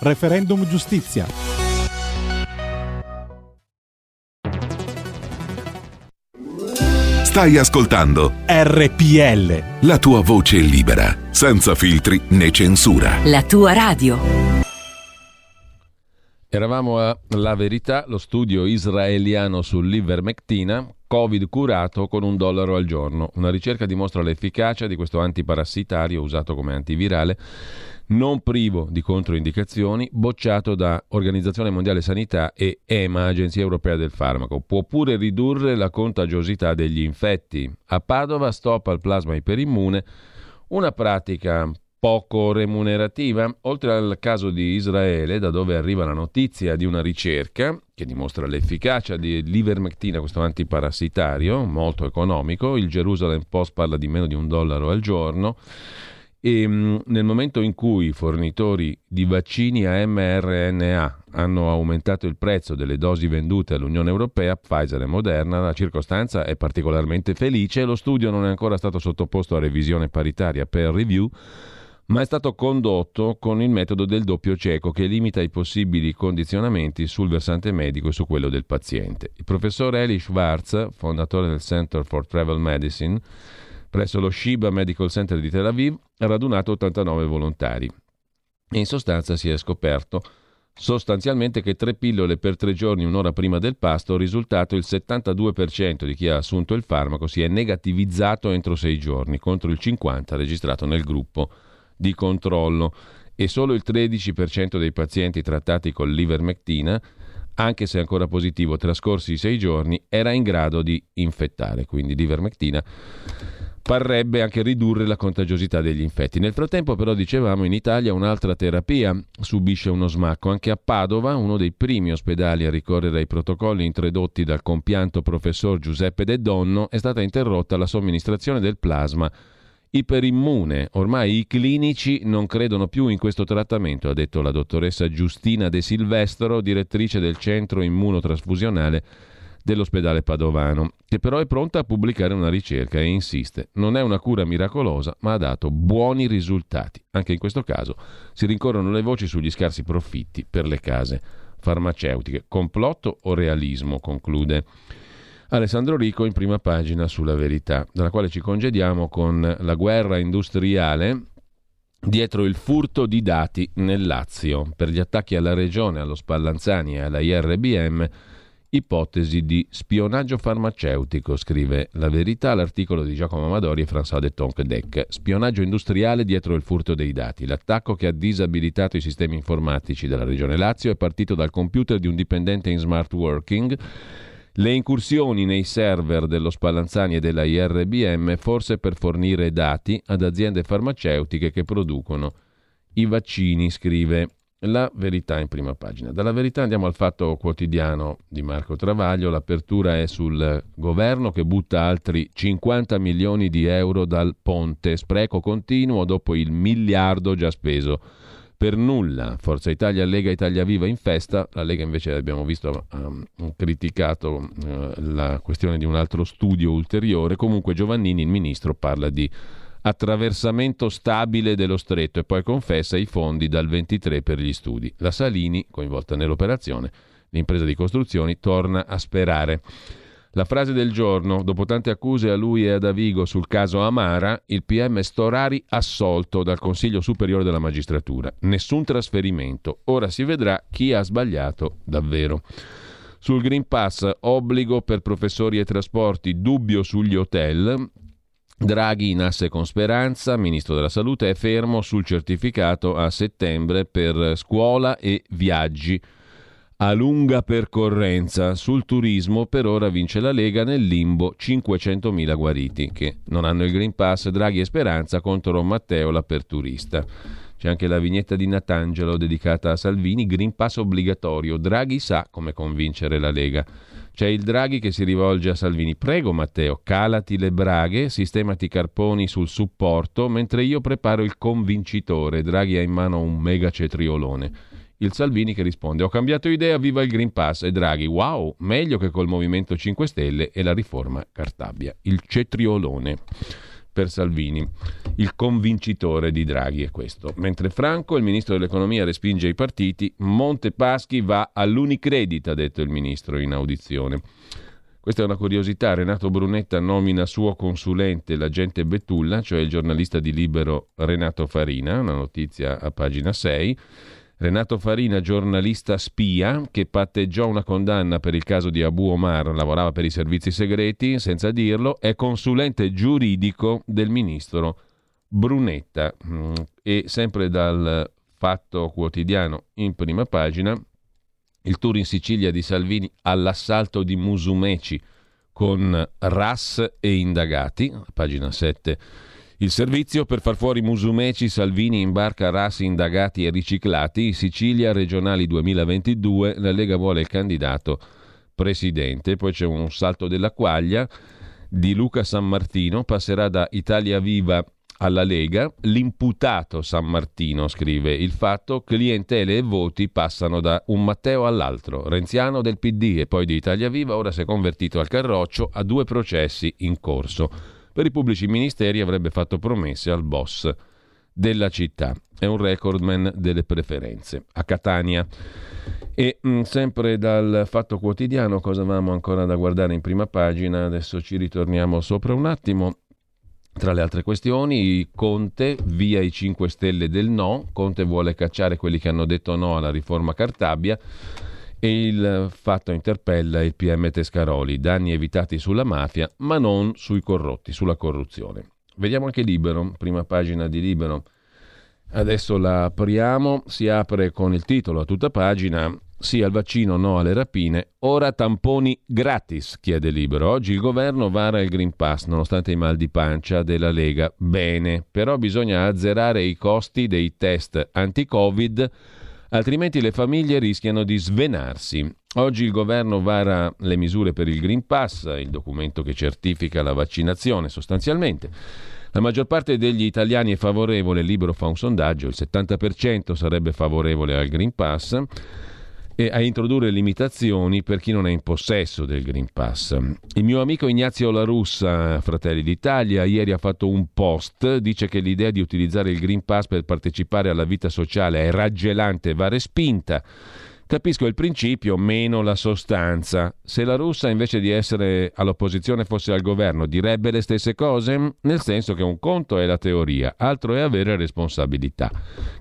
Speaker 2: Referendum giustizia.
Speaker 3: Stai ascoltando
Speaker 2: RPL.
Speaker 3: la tua voce libera, senza filtri né censura.
Speaker 4: La tua radio.
Speaker 1: Eravamo a La Verità, lo studio israeliano sull'ivermectina, Covid curato con un dollaro al giorno. Una ricerca dimostra l'efficacia di questo antiparassitario usato come antivirale, non privo di controindicazioni, bocciato da Organizzazione Mondiale Sanità e EMA, Agenzia Europea del Farmaco. Può pure ridurre la contagiosità degli infetti. A Padova stop al plasma iperimmune, una pratica poco remunerativa. Oltre al caso di Israele, da dove arriva la notizia di una ricerca che dimostra l'efficacia dell'ivermectina, questo antiparassitario molto economico, il Jerusalem Post parla di meno di un dollaro al giorno. E mh, nel momento in cui i fornitori di vaccini a mRNA hanno aumentato il prezzo delle dosi vendute all'Unione Europea, Pfizer e Moderna, la circostanza è particolarmente felice. Lo studio non è ancora stato sottoposto a revisione paritaria per review, ma è stato condotto con il metodo del doppio cieco che limita i possibili condizionamenti sul versante medico e su quello del paziente. Il professor Eli Schwartz, fondatore del Center for Travel Medicine, presso lo Shiba Medical Center di Tel Aviv, ha radunato 89 volontari. E in sostanza si è scoperto sostanzialmente che tre pillole per tre giorni, un'ora prima del pasto, risultato il 72% di chi ha assunto il farmaco si è negativizzato entro sei giorni, contro il 50% registrato nel gruppo di controllo e solo il 13% dei pazienti trattati con l'ivermectina, anche se ancora positivo trascorsi i sei giorni, era in grado di infettare. Quindi l'ivermectina parrebbe anche ridurre la contagiosità degli infetti. Nel frattempo però dicevamo in Italia un'altra terapia subisce uno smacco. Anche a Padova, uno dei primi ospedali a ricorrere ai protocolli introdotti dal compianto professor Giuseppe De Donno, è stata interrotta la somministrazione del plasma iperimmune. Ormai i clinici non credono più in questo trattamento, ha detto la dottoressa Giustina De Silvestro, direttrice del centro immunotrasfusionale dell'ospedale padovano, che però è pronta a pubblicare una ricerca e insiste. Non è una cura miracolosa, ma ha dato buoni risultati. Anche in questo caso si rincorrono le voci sugli scarsi profitti per le case farmaceutiche. Complotto o realismo, conclude. Alessandro Rico in prima pagina sulla verità, dalla quale ci congediamo con la guerra industriale dietro il furto di dati nel Lazio per gli attacchi alla regione, allo Spallanzani e alla IRBM. Ipotesi di spionaggio farmaceutico, scrive La Verità, l'articolo di Giacomo Amadori e François de Tonquedec. Spionaggio industriale dietro il furto dei dati. L'attacco che ha disabilitato i sistemi informatici della Regione Lazio è partito dal computer di un dipendente in smart working le incursioni nei server dello Spallanzani e della IRBM forse per fornire dati ad aziende farmaceutiche che producono i vaccini, scrive la verità in prima pagina. Dalla verità andiamo al fatto quotidiano di Marco Travaglio. L'apertura è sul governo che butta altri 50 milioni di euro dal ponte. Spreco continuo dopo il miliardo già speso per nulla. Forza Italia, Lega Italia Viva in festa. La Lega invece abbiamo visto ha criticato uh, la questione di un altro studio ulteriore. Comunque Giovannini, il ministro, parla di attraversamento stabile dello stretto e poi confessa i fondi dal 23 per gli studi. La Salini, coinvolta nell'operazione, l'impresa di costruzioni, torna a sperare. La frase del giorno, dopo tante accuse a lui e ad Avigo sul caso Amara, il PM Storari assolto dal Consiglio Superiore della Magistratura. Nessun trasferimento. Ora si vedrà chi ha sbagliato davvero. Sul Green Pass, obbligo per professori e trasporti, dubbio sugli hotel. Draghi in asse con speranza, ministro della salute, è fermo sul certificato a settembre per scuola e viaggi a lunga percorrenza. Sul turismo per ora vince la Lega nel limbo 500.000 guariti che non hanno il Green Pass, Draghi e Speranza contro Matteo l'aperturista. C'è anche la vignetta di Natangelo dedicata a Salvini, Green Pass obbligatorio. Draghi sa come convincere la Lega. C'è il Draghi che si rivolge a Salvini. Prego Matteo, calati le braghe, sistemati i carponi sul supporto, mentre io preparo il convincitore. Draghi ha in mano un mega cetriolone. Il Salvini che risponde: Ho cambiato idea, viva il Green Pass. E Draghi, wow, meglio che col Movimento 5 Stelle e la riforma Cartabia. Il cetriolone per Salvini. Il convincitore di Draghi è questo. Mentre Franco, il ministro dell'economia, respinge i partiti, Monte Paschi va all'Unicredit, ha detto il ministro in audizione. Questa è una curiosità. Renato Brunetta nomina suo consulente l'agente Betulla, cioè il giornalista di Libero Renato Farina, una notizia a pagina 6. Renato Farina, giornalista spia, che patteggiò una condanna per il caso di Abu Omar, lavorava per i servizi segreti, senza dirlo, è consulente giuridico del ministro Brunetta. Mm, e sempre dal Fatto Quotidiano in prima pagina, il tour in Sicilia di Salvini all'assalto di Musumeci con RAS e indagati, pagina 7 il servizio per far fuori Musumeci, Salvini imbarca rassi indagati e riciclati. Sicilia regionali 2022. La Lega vuole il candidato presidente. Poi c'è un salto della quaglia di Luca San Martino. Passerà da Italia Viva alla Lega. L'imputato San Martino scrive il fatto clientele e voti passano da un Matteo all'altro. Renziano del PD e poi di Italia Viva ora si è convertito al carroccio a due processi in corso per i pubblici ministeri avrebbe fatto promesse al boss della città. È un recordman delle preferenze. A Catania. E mh, mm, sempre dal Fatto Quotidiano, cosa avevamo ancora da guardare in prima pagina? Adesso ci ritorniamo sopra un attimo. Tra le altre questioni, Conte via i 5 Stelle del no. Conte vuole cacciare quelli che hanno detto no alla riforma Cartabia il fatto interpella il PM Tescaroli, danni evitati sulla mafia, ma non sui corrotti, sulla corruzione. Vediamo anche Libero, prima pagina di Libero. Adesso la apriamo, si apre con il titolo a tutta pagina, sì al vaccino, no alle rapine, ora tamponi gratis, chiede Libero. Oggi il governo vara il Green Pass nonostante i mal di pancia della Lega. Bene, però bisogna azzerare i costi dei test anti-Covid altrimenti le famiglie rischiano di svenarsi. Oggi il governo vara le misure per il Green Pass, il documento che certifica la vaccinazione sostanzialmente. La maggior parte degli italiani è favorevole, il libro fa un sondaggio, il 70% sarebbe favorevole al Green Pass e a introdurre limitazioni per chi non è in possesso del Green Pass. Il mio amico Ignazio La Russa, Fratelli d'Italia, ieri ha fatto un post, dice che l'idea di utilizzare il Green Pass per partecipare alla vita sociale è raggelante e va respinta. Capisco il principio, meno la sostanza. Se la russa invece di essere all'opposizione fosse al governo direbbe le stesse cose? Nel senso che un conto è la teoria, altro è avere responsabilità,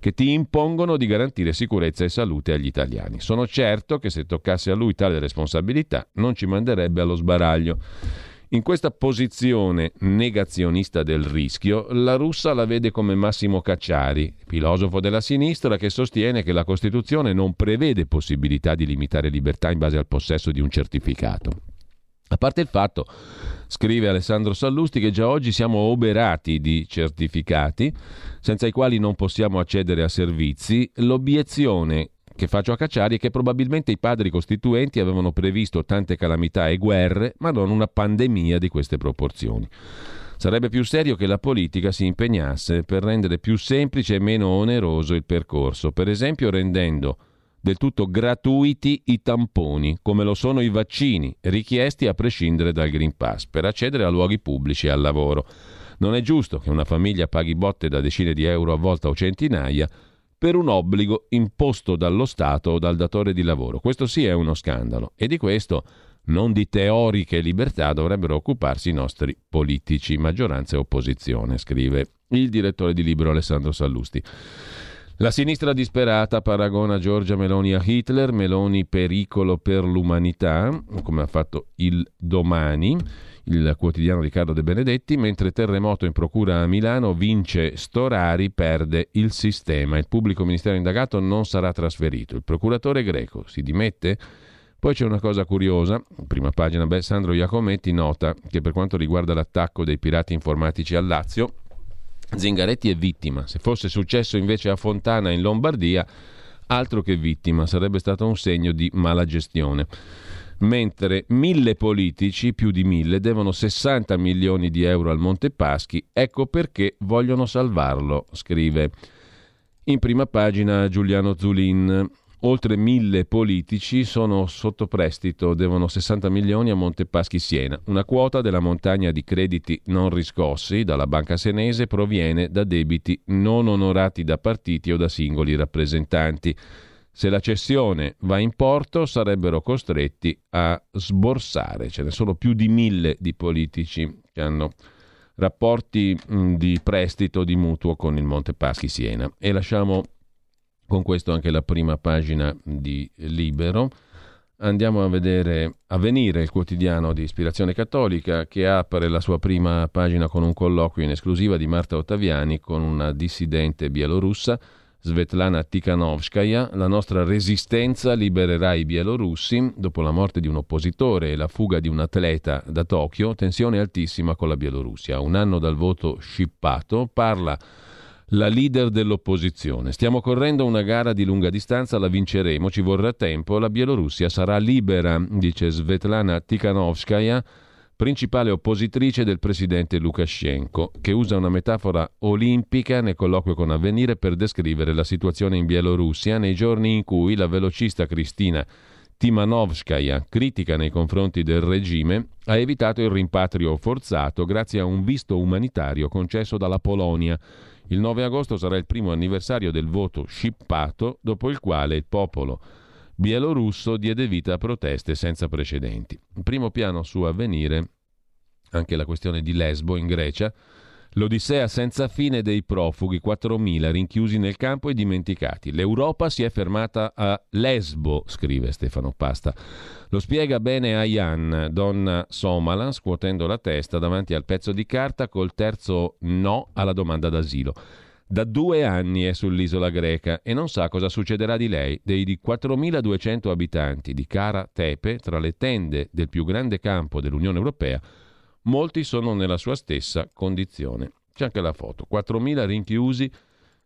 Speaker 1: che ti impongono di garantire sicurezza e salute agli italiani. Sono certo che se toccasse a lui tale responsabilità non ci manderebbe allo sbaraglio. In questa posizione negazionista del rischio, la russa la vede come Massimo Cacciari, filosofo della sinistra che sostiene che la Costituzione non prevede possibilità di limitare libertà in base al possesso di un certificato. A parte il fatto, scrive Alessandro Sallusti, che già oggi siamo oberati di certificati senza i quali non possiamo accedere a servizi, l'obiezione che faccio a Cacciari è che probabilmente i padri costituenti avevano previsto tante calamità e guerre, ma non una pandemia di queste proporzioni. Sarebbe più serio che la politica si impegnasse per rendere più semplice e meno oneroso il percorso, per esempio rendendo del tutto gratuiti i tamponi, come lo sono i vaccini, richiesti a prescindere dal Green Pass, per accedere a luoghi pubblici e al lavoro. Non è giusto che una famiglia paghi botte da decine di euro a volta o centinaia per un obbligo imposto dallo Stato o dal datore di lavoro. Questo sì è uno scandalo e di questo, non di teoriche libertà, dovrebbero occuparsi i nostri politici, maggioranza e opposizione, scrive il direttore di libro Alessandro Sallusti. La sinistra disperata paragona Giorgia Meloni a Hitler, Meloni pericolo per l'umanità, come ha fatto il domani il quotidiano Riccardo De Benedetti, mentre terremoto in procura a Milano vince Storari, perde il sistema. Il pubblico ministero indagato non sarà trasferito. Il procuratore greco si dimette? Poi c'è una cosa curiosa, prima pagina, beh, Sandro Iacometti nota che per quanto riguarda l'attacco dei pirati informatici al Lazio, Zingaretti è vittima. Se fosse successo invece a Fontana in Lombardia, altro che vittima, sarebbe stato un segno di mala gestione. Mentre mille politici, più di mille, devono 60 milioni di euro al Montepaschi, ecco perché vogliono salvarlo, scrive in prima pagina Giuliano Zulin. Oltre mille politici sono sotto prestito, devono 60 milioni a Montepaschi Siena. Una quota della montagna di crediti non riscossi dalla banca senese proviene da debiti non onorati da partiti o da singoli rappresentanti. Se la cessione va in porto sarebbero costretti a sborsare. Ce ne sono più di mille di politici che hanno rapporti di prestito di mutuo con il Montepaschi Siena. E lasciamo con questo anche la prima pagina di Libero. Andiamo a vedere Avvenire, il quotidiano di ispirazione cattolica, che apre la sua prima pagina con un colloquio in esclusiva di Marta Ottaviani con una dissidente bielorussa, Svetlana Tikhanovskaya. La nostra resistenza libererà i bielorussi. Dopo la morte di un oppositore e la fuga di un atleta da Tokyo, tensione altissima con la Bielorussia. Un anno dal voto scippato, parla la leader dell'opposizione. Stiamo correndo una gara di lunga distanza, la vinceremo, ci vorrà tempo, la Bielorussia sarà libera, dice Svetlana Tikhanovskaya, principale oppositrice del presidente Lukashenko, che usa una metafora olimpica nel colloquio con Avvenire per descrivere la situazione in Bielorussia nei giorni in cui la velocista Cristina Timanovskaya, critica nei confronti del regime, ha evitato il rimpatrio forzato grazie a un visto umanitario concesso dalla Polonia. Il 9 agosto sarà il primo anniversario del voto scippato, dopo il quale il popolo bielorusso diede vita a proteste senza precedenti. In primo piano su avvenire anche la questione di Lesbo in Grecia, L'odissea senza fine dei profughi, 4.000 rinchiusi nel campo e dimenticati. L'Europa si è fermata a Lesbo, scrive Stefano Pasta. Lo spiega bene Ayan, donna somala, scuotendo la testa davanti al pezzo di carta col terzo no alla domanda d'asilo. Da due anni è sull'isola greca e non sa cosa succederà di lei, dei 4.200 abitanti di Cara Tepe, tra le tende del più grande campo dell'Unione Europea, Molti sono nella sua stessa condizione. C'è anche la foto. 4.000 rinchiusi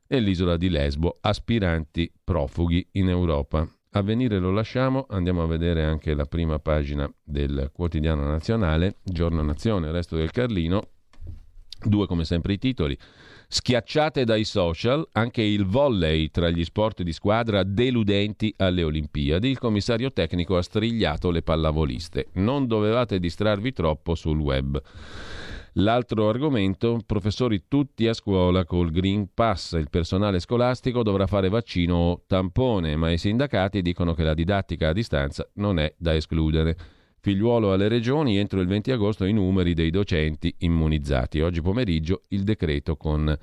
Speaker 1: nell'isola di Lesbo, aspiranti profughi in Europa. A venire lo lasciamo, andiamo a vedere anche la prima pagina del quotidiano nazionale, Giorno Nazione, Resto del Carlino. Due come sempre i titoli. Schiacciate dai social anche il volley tra gli sport di squadra deludenti alle Olimpiadi. Il commissario tecnico ha strigliato le pallavoliste. Non dovevate distrarvi troppo sul web. L'altro argomento, professori tutti a scuola col Green Pass, il personale scolastico dovrà fare vaccino o tampone, ma i sindacati dicono che la didattica a distanza non è da escludere. Figliuolo alle regioni, entro il 20 agosto i numeri dei docenti immunizzati. Oggi pomeriggio il decreto con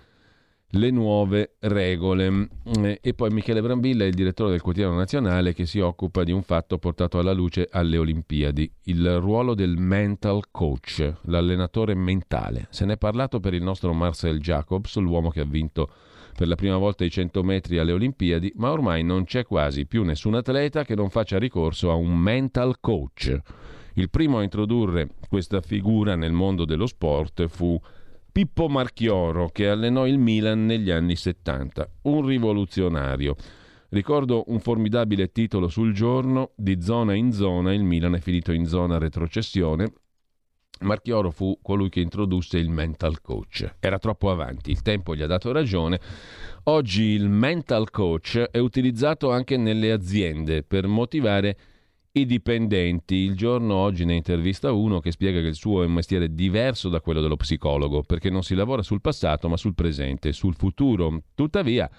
Speaker 1: le nuove regole. Eh, e poi Michele Brambilla è il direttore del quotidiano nazionale che si occupa di un fatto portato alla luce alle Olimpiadi, il ruolo del mental coach, l'allenatore mentale. Se ne è parlato per il nostro Marcel Jacobs, l'uomo che ha vinto per la prima volta i 100 metri alle Olimpiadi, ma ormai non c'è quasi più nessun atleta che non faccia ricorso a un mental coach. Il primo a introdurre questa figura nel mondo dello sport fu Pippo Marchioro, che allenò il Milan negli anni 70, un rivoluzionario. Ricordo un formidabile titolo sul giorno, di zona in zona, il Milan è finito in zona retrocessione. Marchioro fu colui che introdusse il mental coach. Era troppo avanti, il tempo gli ha dato ragione. Oggi il mental coach è utilizzato anche nelle aziende per motivare i dipendenti. Il giorno oggi ne intervista uno che spiega che il suo è un mestiere diverso da quello dello psicologo, perché non si lavora sul passato ma sul presente, sul futuro. Tuttavia,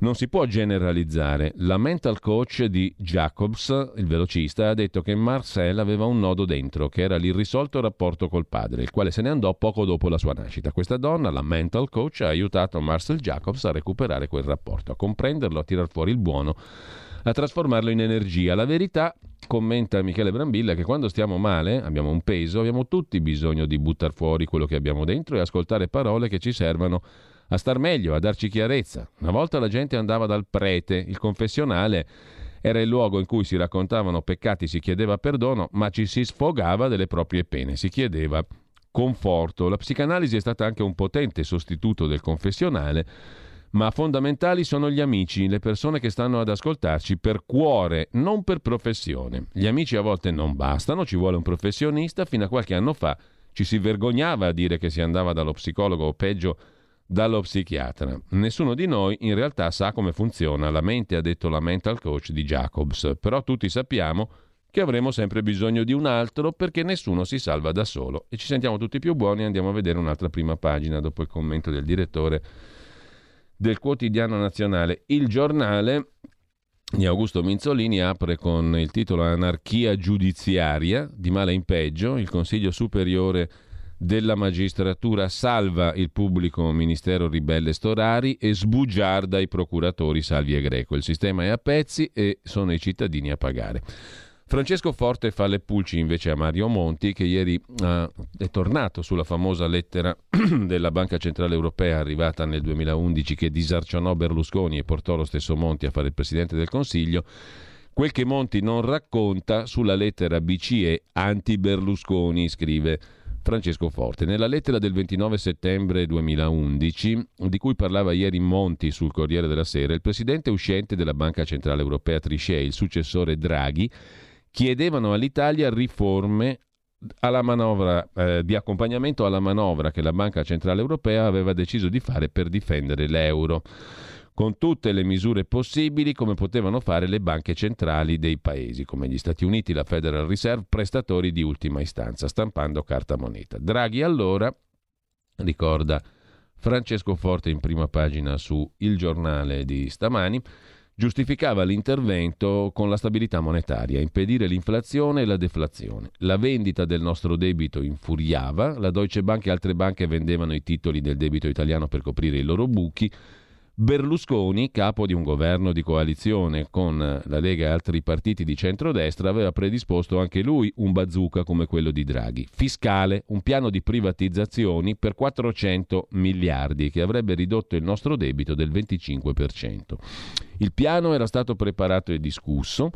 Speaker 1: non si può generalizzare. La mental coach di Jacobs, il velocista, ha detto che Marcel aveva un nodo dentro, che era l'irrisolto rapporto col padre, il quale se ne andò poco dopo la sua nascita. Questa donna, la mental coach, ha aiutato Marcel Jacobs a recuperare quel rapporto, a comprenderlo, a tirar fuori il buono a trasformarlo in energia. La verità, commenta Michele Brambilla, è che quando stiamo male, abbiamo un peso, abbiamo tutti bisogno di buttare fuori quello che abbiamo dentro e ascoltare parole che ci servano a star meglio, a darci chiarezza. Una volta la gente andava dal prete, il confessionale era il luogo in cui si raccontavano peccati, si chiedeva perdono, ma ci si sfogava delle proprie pene, si chiedeva conforto. La psicanalisi è stata anche un potente sostituto del confessionale, ma fondamentali sono gli amici, le persone che stanno ad ascoltarci per cuore, non per professione. Gli amici a volte non bastano, ci vuole un professionista. Fino a qualche anno fa ci si vergognava a dire che si andava dallo psicologo o peggio dallo psichiatra. Nessuno di noi in realtà sa come funziona la mente, ha detto la mental coach di Jacobs, però tutti sappiamo che avremo sempre bisogno di un altro perché nessuno si salva da solo. E ci sentiamo tutti più buoni, andiamo a vedere un'altra prima pagina dopo il commento del direttore del quotidiano nazionale. Il giornale di Augusto Minzolini apre con il titolo Anarchia giudiziaria, di male in peggio, il Consiglio Superiore della magistratura salva il pubblico ministero ribelle Storari e sbugiarda i procuratori Salvi e Greco. Il sistema è a pezzi e sono i cittadini a pagare. Francesco Forte fa le pulci invece a Mario Monti che ieri uh, è tornato sulla famosa lettera della Banca Centrale Europea arrivata nel 2011 che disarcionò Berlusconi e portò lo stesso Monti a fare il Presidente del Consiglio. Quel che Monti non racconta sulla lettera BCE anti-Berlusconi, scrive Francesco Forte. Nella lettera del 29 settembre 2011, di cui parlava ieri Monti sul Corriere della Sera, il presidente uscente della Banca Centrale Europea Trichet, il successore Draghi, chiedevano all'Italia riforme alla manovra, eh, di accompagnamento alla manovra che la Banca Centrale Europea aveva deciso di fare per difendere l'euro con tutte le misure possibili come potevano fare le banche centrali dei paesi, come gli Stati Uniti, la Federal Reserve, prestatori di ultima istanza, stampando carta moneta. Draghi allora, ricorda Francesco Forte in prima pagina su Il Giornale di stamani, giustificava l'intervento con la stabilità monetaria, impedire l'inflazione e la deflazione. La vendita del nostro debito infuriava, la Deutsche Bank e altre banche vendevano i titoli del debito italiano per coprire i loro buchi, Berlusconi, capo di un governo di coalizione con la Lega e altri partiti di centrodestra, aveva predisposto anche lui un bazooka come quello di Draghi. Fiscale, un piano di privatizzazioni per 400 miliardi che avrebbe ridotto il nostro debito del 25%. Il piano era stato preparato e discusso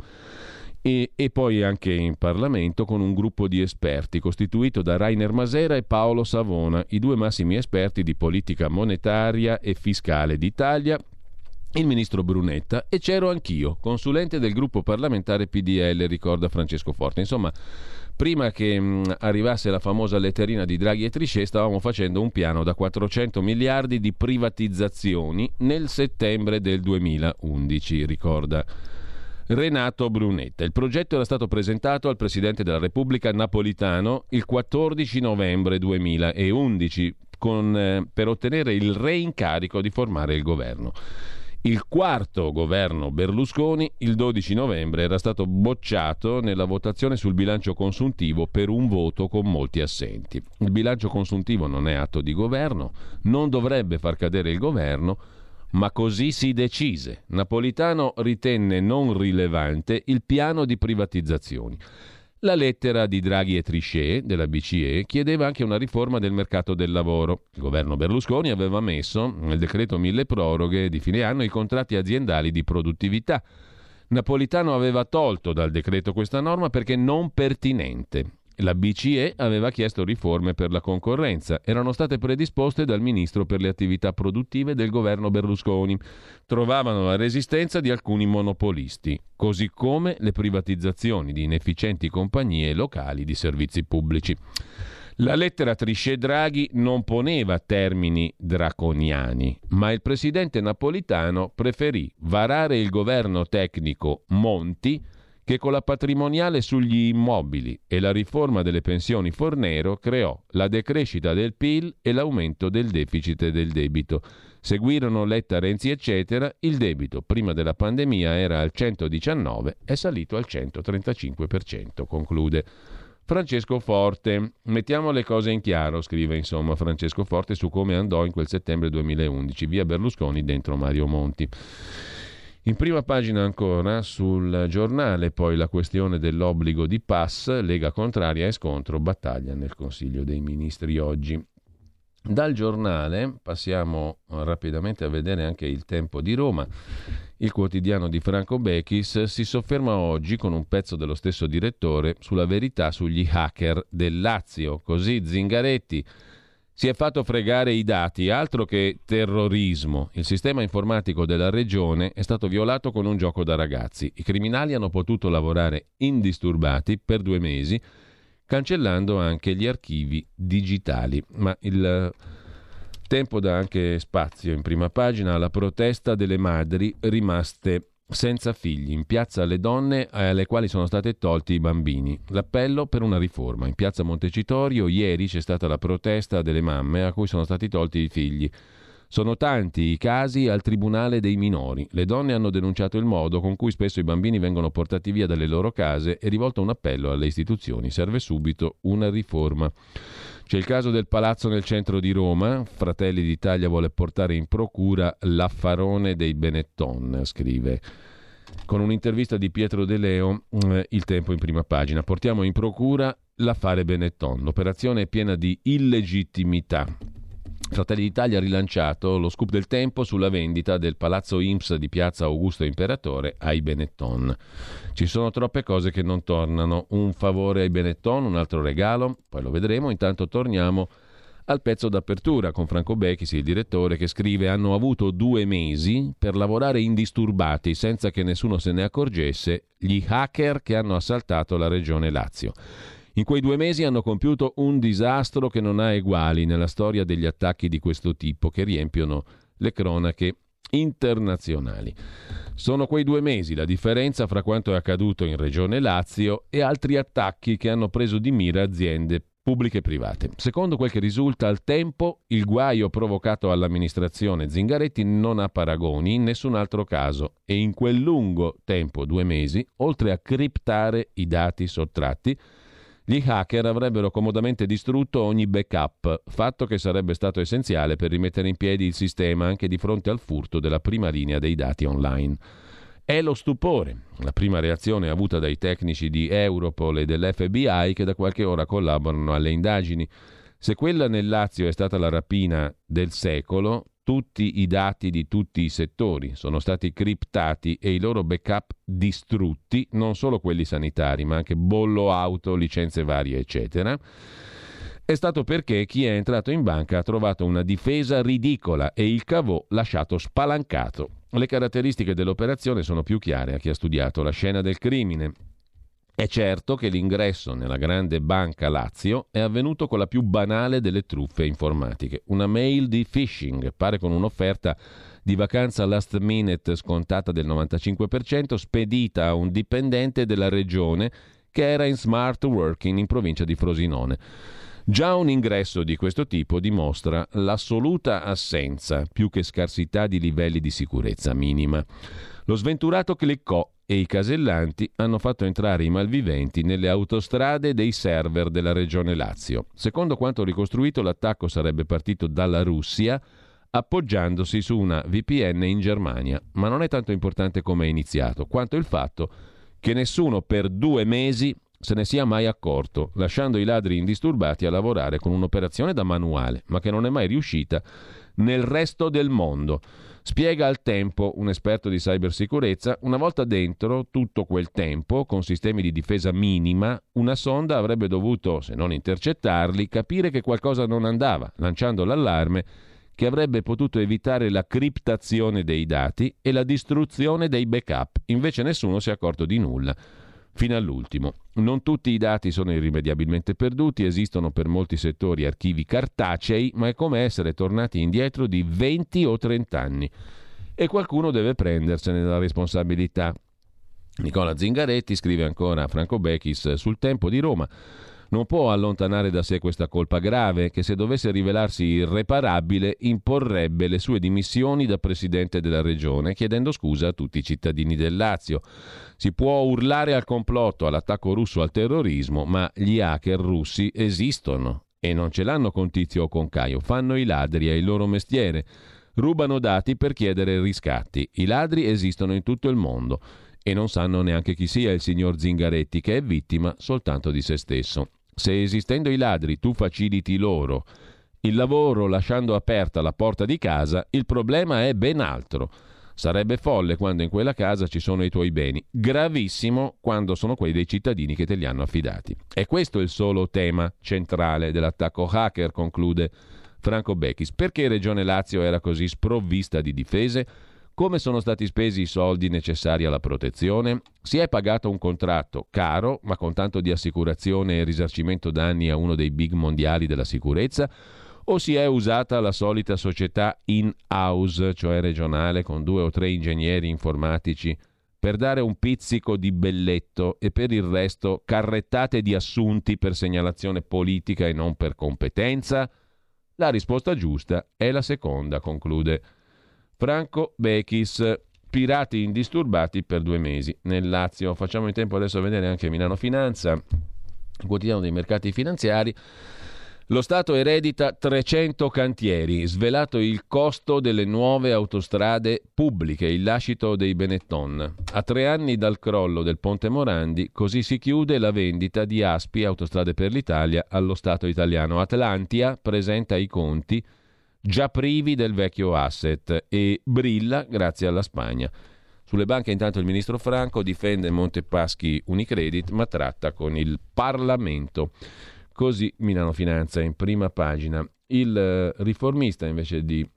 Speaker 1: e, e, poi anche in Parlamento con un gruppo di esperti costituito da Rainer Masera e Paolo Savona, i due massimi esperti di politica monetaria e fiscale d'Italia, il ministro Brunetta e c'ero anch'io, consulente del gruppo parlamentare PDL, ricorda Francesco Forte. Insomma, prima che mh, arrivasse la famosa letterina di Draghi e Trichet, stavamo facendo un piano da 400 miliardi di privatizzazioni nel settembre del 2011, ricorda Renato Brunetta. Il progetto era stato presentato al Presidente della Repubblica Napolitano il 14 novembre 2011 con, eh, per ottenere il reincarico di formare il governo. Il quarto governo Berlusconi il 12 novembre era stato bocciato nella votazione sul bilancio consuntivo per un voto con molti assenti. Il bilancio consuntivo non è atto di governo, non dovrebbe far cadere il governo, ma così si decise. Napolitano ritenne non rilevante il piano di privatizzazioni. La lettera di Draghi e Trichet della BCE chiedeva anche una riforma del mercato del lavoro. Il governo Berlusconi aveva messo nel decreto mille proroghe di fine anno i contratti aziendali di produttività. Napolitano aveva tolto dal decreto questa norma perché non pertinente. La BCE aveva chiesto riforme per la concorrenza, erano state predisposte dal ministro per le attività produttive del governo Berlusconi. Trovavano la resistenza di alcuni monopolisti, così come le privatizzazioni di inefficienti compagnie locali di servizi pubblici. La lettera Trisce Draghi non poneva termini draconiani, ma il presidente napolitano preferì varare il governo tecnico Monti che con la patrimoniale sugli immobili e la riforma delle pensioni Fornero creò la decrescita del PIL e l'aumento del deficit e del debito. Seguirono Letta, Renzi, eccetera. Il debito prima della pandemia era al 119, è salito al 135%, conclude. Francesco Forte. Mettiamo le cose in chiaro, scrive insomma Francesco Forte su come andò in quel settembre 2011, via Berlusconi dentro Mario Monti. In prima pagina ancora sul giornale poi la questione dell'obbligo di pass, Lega contraria e scontro, battaglia nel Consiglio dei Ministri oggi. Dal giornale passiamo rapidamente a vedere anche il tempo di Roma. Il quotidiano di Franco Bechis si sofferma oggi con un pezzo dello stesso direttore sulla verità sugli hacker del Lazio. Così Zingaretti si è fatto fregare i dati, altro che terrorismo. Il sistema informatico della regione è stato violato con un gioco da ragazzi. I criminali hanno potuto lavorare indisturbati per due mesi cancellando anche gli archivi digitali. Ma il tempo dà anche spazio in prima pagina alla protesta delle madri rimaste senza figli, in piazza alle donne alle quali sono stati tolti i bambini. L'appello per una riforma. In piazza Montecitorio ieri c'è stata la protesta delle mamme a cui sono stati tolti i figli. Sono tanti i casi al Tribunale dei minori. Le donne hanno denunciato il modo con cui spesso i bambini vengono portati via dalle loro case e rivolto un appello alle istituzioni. Serve subito una riforma. C'è il caso del palazzo nel centro di Roma. Fratelli d'Italia vuole portare in procura l'affarone dei Benetton, scrive. Con un'intervista di Pietro De Leo, eh, il tempo in prima pagina. Portiamo in procura l'affare Benetton. L'operazione è piena di illegittimità. Fratelli d'Italia ha rilanciato lo scoop del tempo sulla vendita del palazzo IMSS di piazza Augusto Imperatore ai Benetton. Ci sono troppe cose che non tornano. Un favore ai Benetton, un altro regalo, poi lo vedremo. Intanto torniamo al pezzo d'apertura con Franco Becchis, il direttore, che scrive hanno avuto due mesi per lavorare indisturbati senza che nessuno se ne accorgesse gli hacker che hanno assaltato la regione Lazio. In quei due mesi hanno compiuto un disastro che non ha eguali nella storia degli attacchi di questo tipo che riempiono le cronache internazionali. Sono quei due mesi la differenza fra quanto è accaduto in Regione Lazio e altri attacchi che hanno preso di mira aziende pubbliche e private. Secondo quel che risulta al tempo, il guaio provocato all'amministrazione Zingaretti non ha paragoni in nessun altro caso e in quel lungo tempo, due mesi, oltre a criptare i dati sottratti, gli hacker avrebbero comodamente distrutto ogni backup, fatto che sarebbe stato essenziale per rimettere in piedi il sistema anche di fronte al furto della prima linea dei dati online. È lo stupore, la prima reazione avuta dai tecnici di Europol e dell'FBI che da qualche ora collaborano alle indagini. Se quella nel Lazio è stata la rapina del secolo, tutti i dati di tutti i settori sono stati criptati e i loro backup distrutti, non solo quelli sanitari, ma anche bollo auto, licenze varie, eccetera. È stato perché chi è entrato in banca ha trovato una difesa ridicola e il cavò lasciato spalancato. Le caratteristiche dell'operazione sono più chiare a chi ha studiato la scena del crimine. È certo che l'ingresso nella grande banca Lazio è avvenuto con la più banale delle truffe informatiche, una mail di phishing, pare con un'offerta di vacanza last minute scontata del 95%, spedita a un dipendente della regione che era in smart working in provincia di Frosinone. Già un ingresso di questo tipo dimostra l'assoluta assenza, più che scarsità di livelli di sicurezza minima. Lo sventurato cliccò e i casellanti hanno fatto entrare i malviventi nelle autostrade dei server della regione Lazio. Secondo quanto ricostruito, l'attacco sarebbe partito dalla Russia appoggiandosi su una VPN in Germania, ma non è tanto importante come è iniziato, quanto il fatto che nessuno per due mesi se ne sia mai accorto, lasciando i ladri indisturbati a lavorare con un'operazione da manuale, ma che non è mai riuscita nel resto del mondo. Spiega al tempo un esperto di cybersicurezza, una volta dentro tutto quel tempo, con sistemi di difesa minima, una sonda avrebbe dovuto, se non intercettarli, capire che qualcosa non andava, lanciando l'allarme che avrebbe potuto evitare la criptazione dei dati e la distruzione dei backup. Invece nessuno si è accorto di nulla fino all'ultimo. Non tutti i dati sono irrimediabilmente perduti, esistono per molti settori archivi cartacei, ma è come essere tornati indietro di 20 o 30 anni. E qualcuno deve prendersene la responsabilità. Nicola Zingaretti scrive ancora a Franco Bechis sul tempo di Roma non può allontanare da sé questa colpa grave che se dovesse rivelarsi irreparabile imporrebbe le sue dimissioni da presidente della regione chiedendo scusa a tutti i cittadini del Lazio. Si può urlare al complotto, all'attacco russo al terrorismo, ma gli hacker russi esistono e non ce l'hanno con Tizio o con Caio, fanno i ladri, è il loro mestiere. Rubano dati per chiedere riscatti. I ladri esistono in tutto il mondo e non sanno neanche chi sia il signor Zingaretti, che è vittima soltanto di se stesso. Se esistendo i ladri tu faciliti loro il lavoro lasciando aperta la porta di casa, il problema è ben altro. Sarebbe folle quando in quella casa ci sono i tuoi beni, gravissimo quando sono quelli dei cittadini che te li hanno affidati. E questo è il solo tema centrale dell'attacco hacker, conclude Franco Becchis. Perché Regione Lazio era così sprovvista di difese? Come sono stati spesi i soldi necessari alla protezione? Si è pagato un contratto caro, ma con tanto di assicurazione e risarcimento danni a uno dei big mondiali della sicurezza? o si è usata la solita società in-house, cioè regionale, con due o tre ingegneri informatici, per dare un pizzico di belletto e per il resto carrettate di assunti per segnalazione politica e non per competenza? La risposta giusta è la seconda, conclude Franco Bechis. Pirati indisturbati per due mesi nel Lazio. Facciamo in tempo adesso a vedere anche Milano Finanza, quotidiano dei mercati finanziari. Lo Stato eredita 300 cantieri, svelato il costo delle nuove autostrade pubbliche, il lascito dei Benetton. A tre anni dal crollo del Ponte Morandi, così si chiude la vendita di Aspi, Autostrade per l'Italia, allo Stato italiano. Atlantia presenta i conti già privi del vecchio asset e brilla grazie alla Spagna. Sulle banche intanto il ministro Franco difende Montepaschi Unicredit ma tratta con il Parlamento. Così Milano Finanza in prima pagina. Il eh, riformista invece di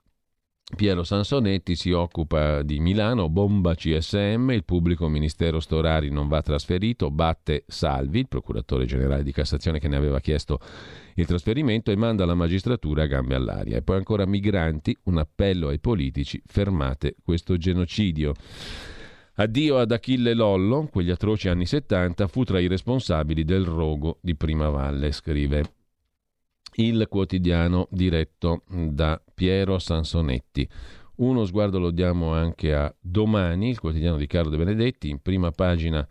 Speaker 1: Piero Sansonetti si occupa di Milano, bomba CSM, il pubblico ministero Storari non va trasferito, batte Salvi, il procuratore generale di Cassazione che ne aveva chiesto il trasferimento e manda la magistratura a gambe all'aria. E poi ancora migranti, un appello ai politici, fermate questo genocidio. Addio ad Achille Lollo, quegli atroci anni 70, fu tra i responsabili del rogo di Primavalle, scrive il quotidiano diretto da Piero Sansonetti. Uno sguardo lo diamo anche a Domani, il quotidiano di Carlo De Benedetti, in prima pagina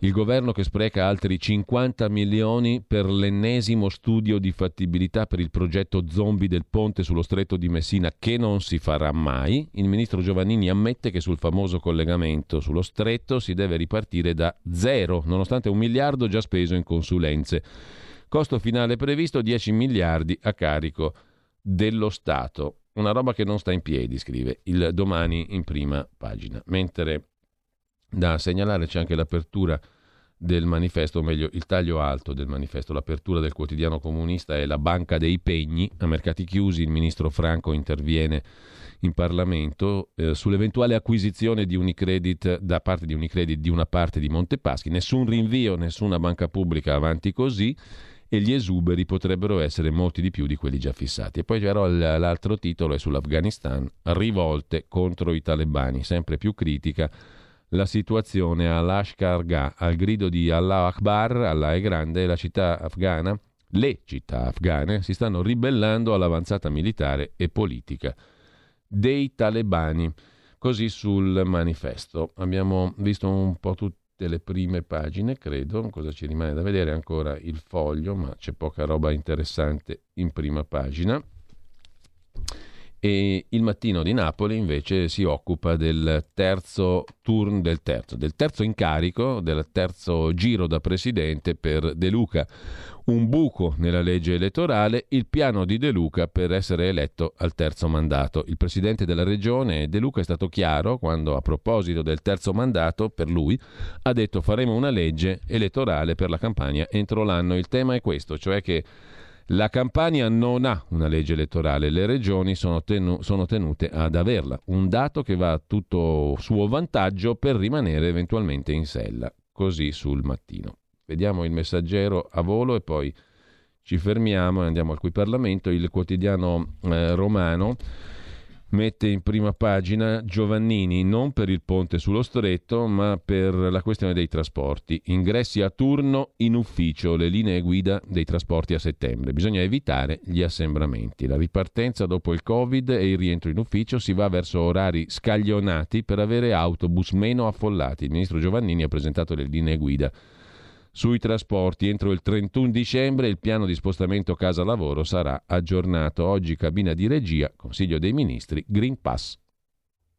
Speaker 1: il governo che spreca altri 50 milioni per l'ennesimo studio di fattibilità per il progetto zombie del ponte sullo stretto di Messina che non si farà mai. Il ministro Giovannini ammette che sul famoso collegamento sullo stretto si deve ripartire da zero, nonostante un miliardo già speso in consulenze. Costo finale previsto 10 miliardi a carico dello Stato. Una roba che non sta in piedi, scrive il domani in prima pagina. Mentre da segnalare c'è anche l'apertura del manifesto, o meglio il taglio alto del manifesto, l'apertura del quotidiano comunista è la banca dei pegni, a mercati chiusi il ministro Franco interviene in Parlamento eh, sull'eventuale acquisizione di Unicredit da parte di Unicredit di una parte di Montepaschi, nessun rinvio, nessuna banca pubblica avanti così e gli esuberi potrebbero essere molti di più di quelli già fissati. E poi però l'altro titolo è sull'Afghanistan, rivolte contro i talebani, sempre più critica la situazione all'Ashkar Gah, al grido di Allah Akbar, Allah è grande, la città afghana, le città afghane si stanno ribellando all'avanzata militare e politica dei talebani. Così sul manifesto. Abbiamo visto un po' tutte le prime pagine, credo. Cosa ci rimane da vedere? Ancora il foglio, ma c'è poca roba interessante in prima pagina. E il mattino di Napoli invece si occupa del terzo turno, del terzo, del terzo incarico, del terzo giro da presidente per De Luca. Un buco nella legge elettorale, il piano di De Luca per essere eletto al terzo mandato. Il presidente della regione De Luca è stato chiaro quando a proposito del terzo mandato per lui ha detto faremo una legge elettorale per la campagna entro l'anno. Il tema è questo, cioè che la Campania non ha una legge elettorale, le regioni sono, tenu- sono, tenute ad averla, un dato che va a tutto suo vantaggio per rimanere eventualmente in sella, così sul mattino. Vediamo il messaggero a volo e poi ci fermiamo e andiamo al cui Parlamento, il quotidiano eh, romano mette in prima pagina Giovannini non per il ponte sullo stretto ma per la questione dei trasporti. Ingressi a turno in ufficio, le linee guida dei trasporti a settembre. Bisogna evitare gli assembramenti. La ripartenza dopo il Covid e il rientro in ufficio si va verso orari scaglionati per avere autobus meno affollati. Il ministro Giovannini ha presentato le linee guida sui trasporti. Entro il 31 dicembre il piano di spostamento casa-lavoro sarà aggiornato. Oggi cabina di regia, Consiglio dei Ministri, Green Pass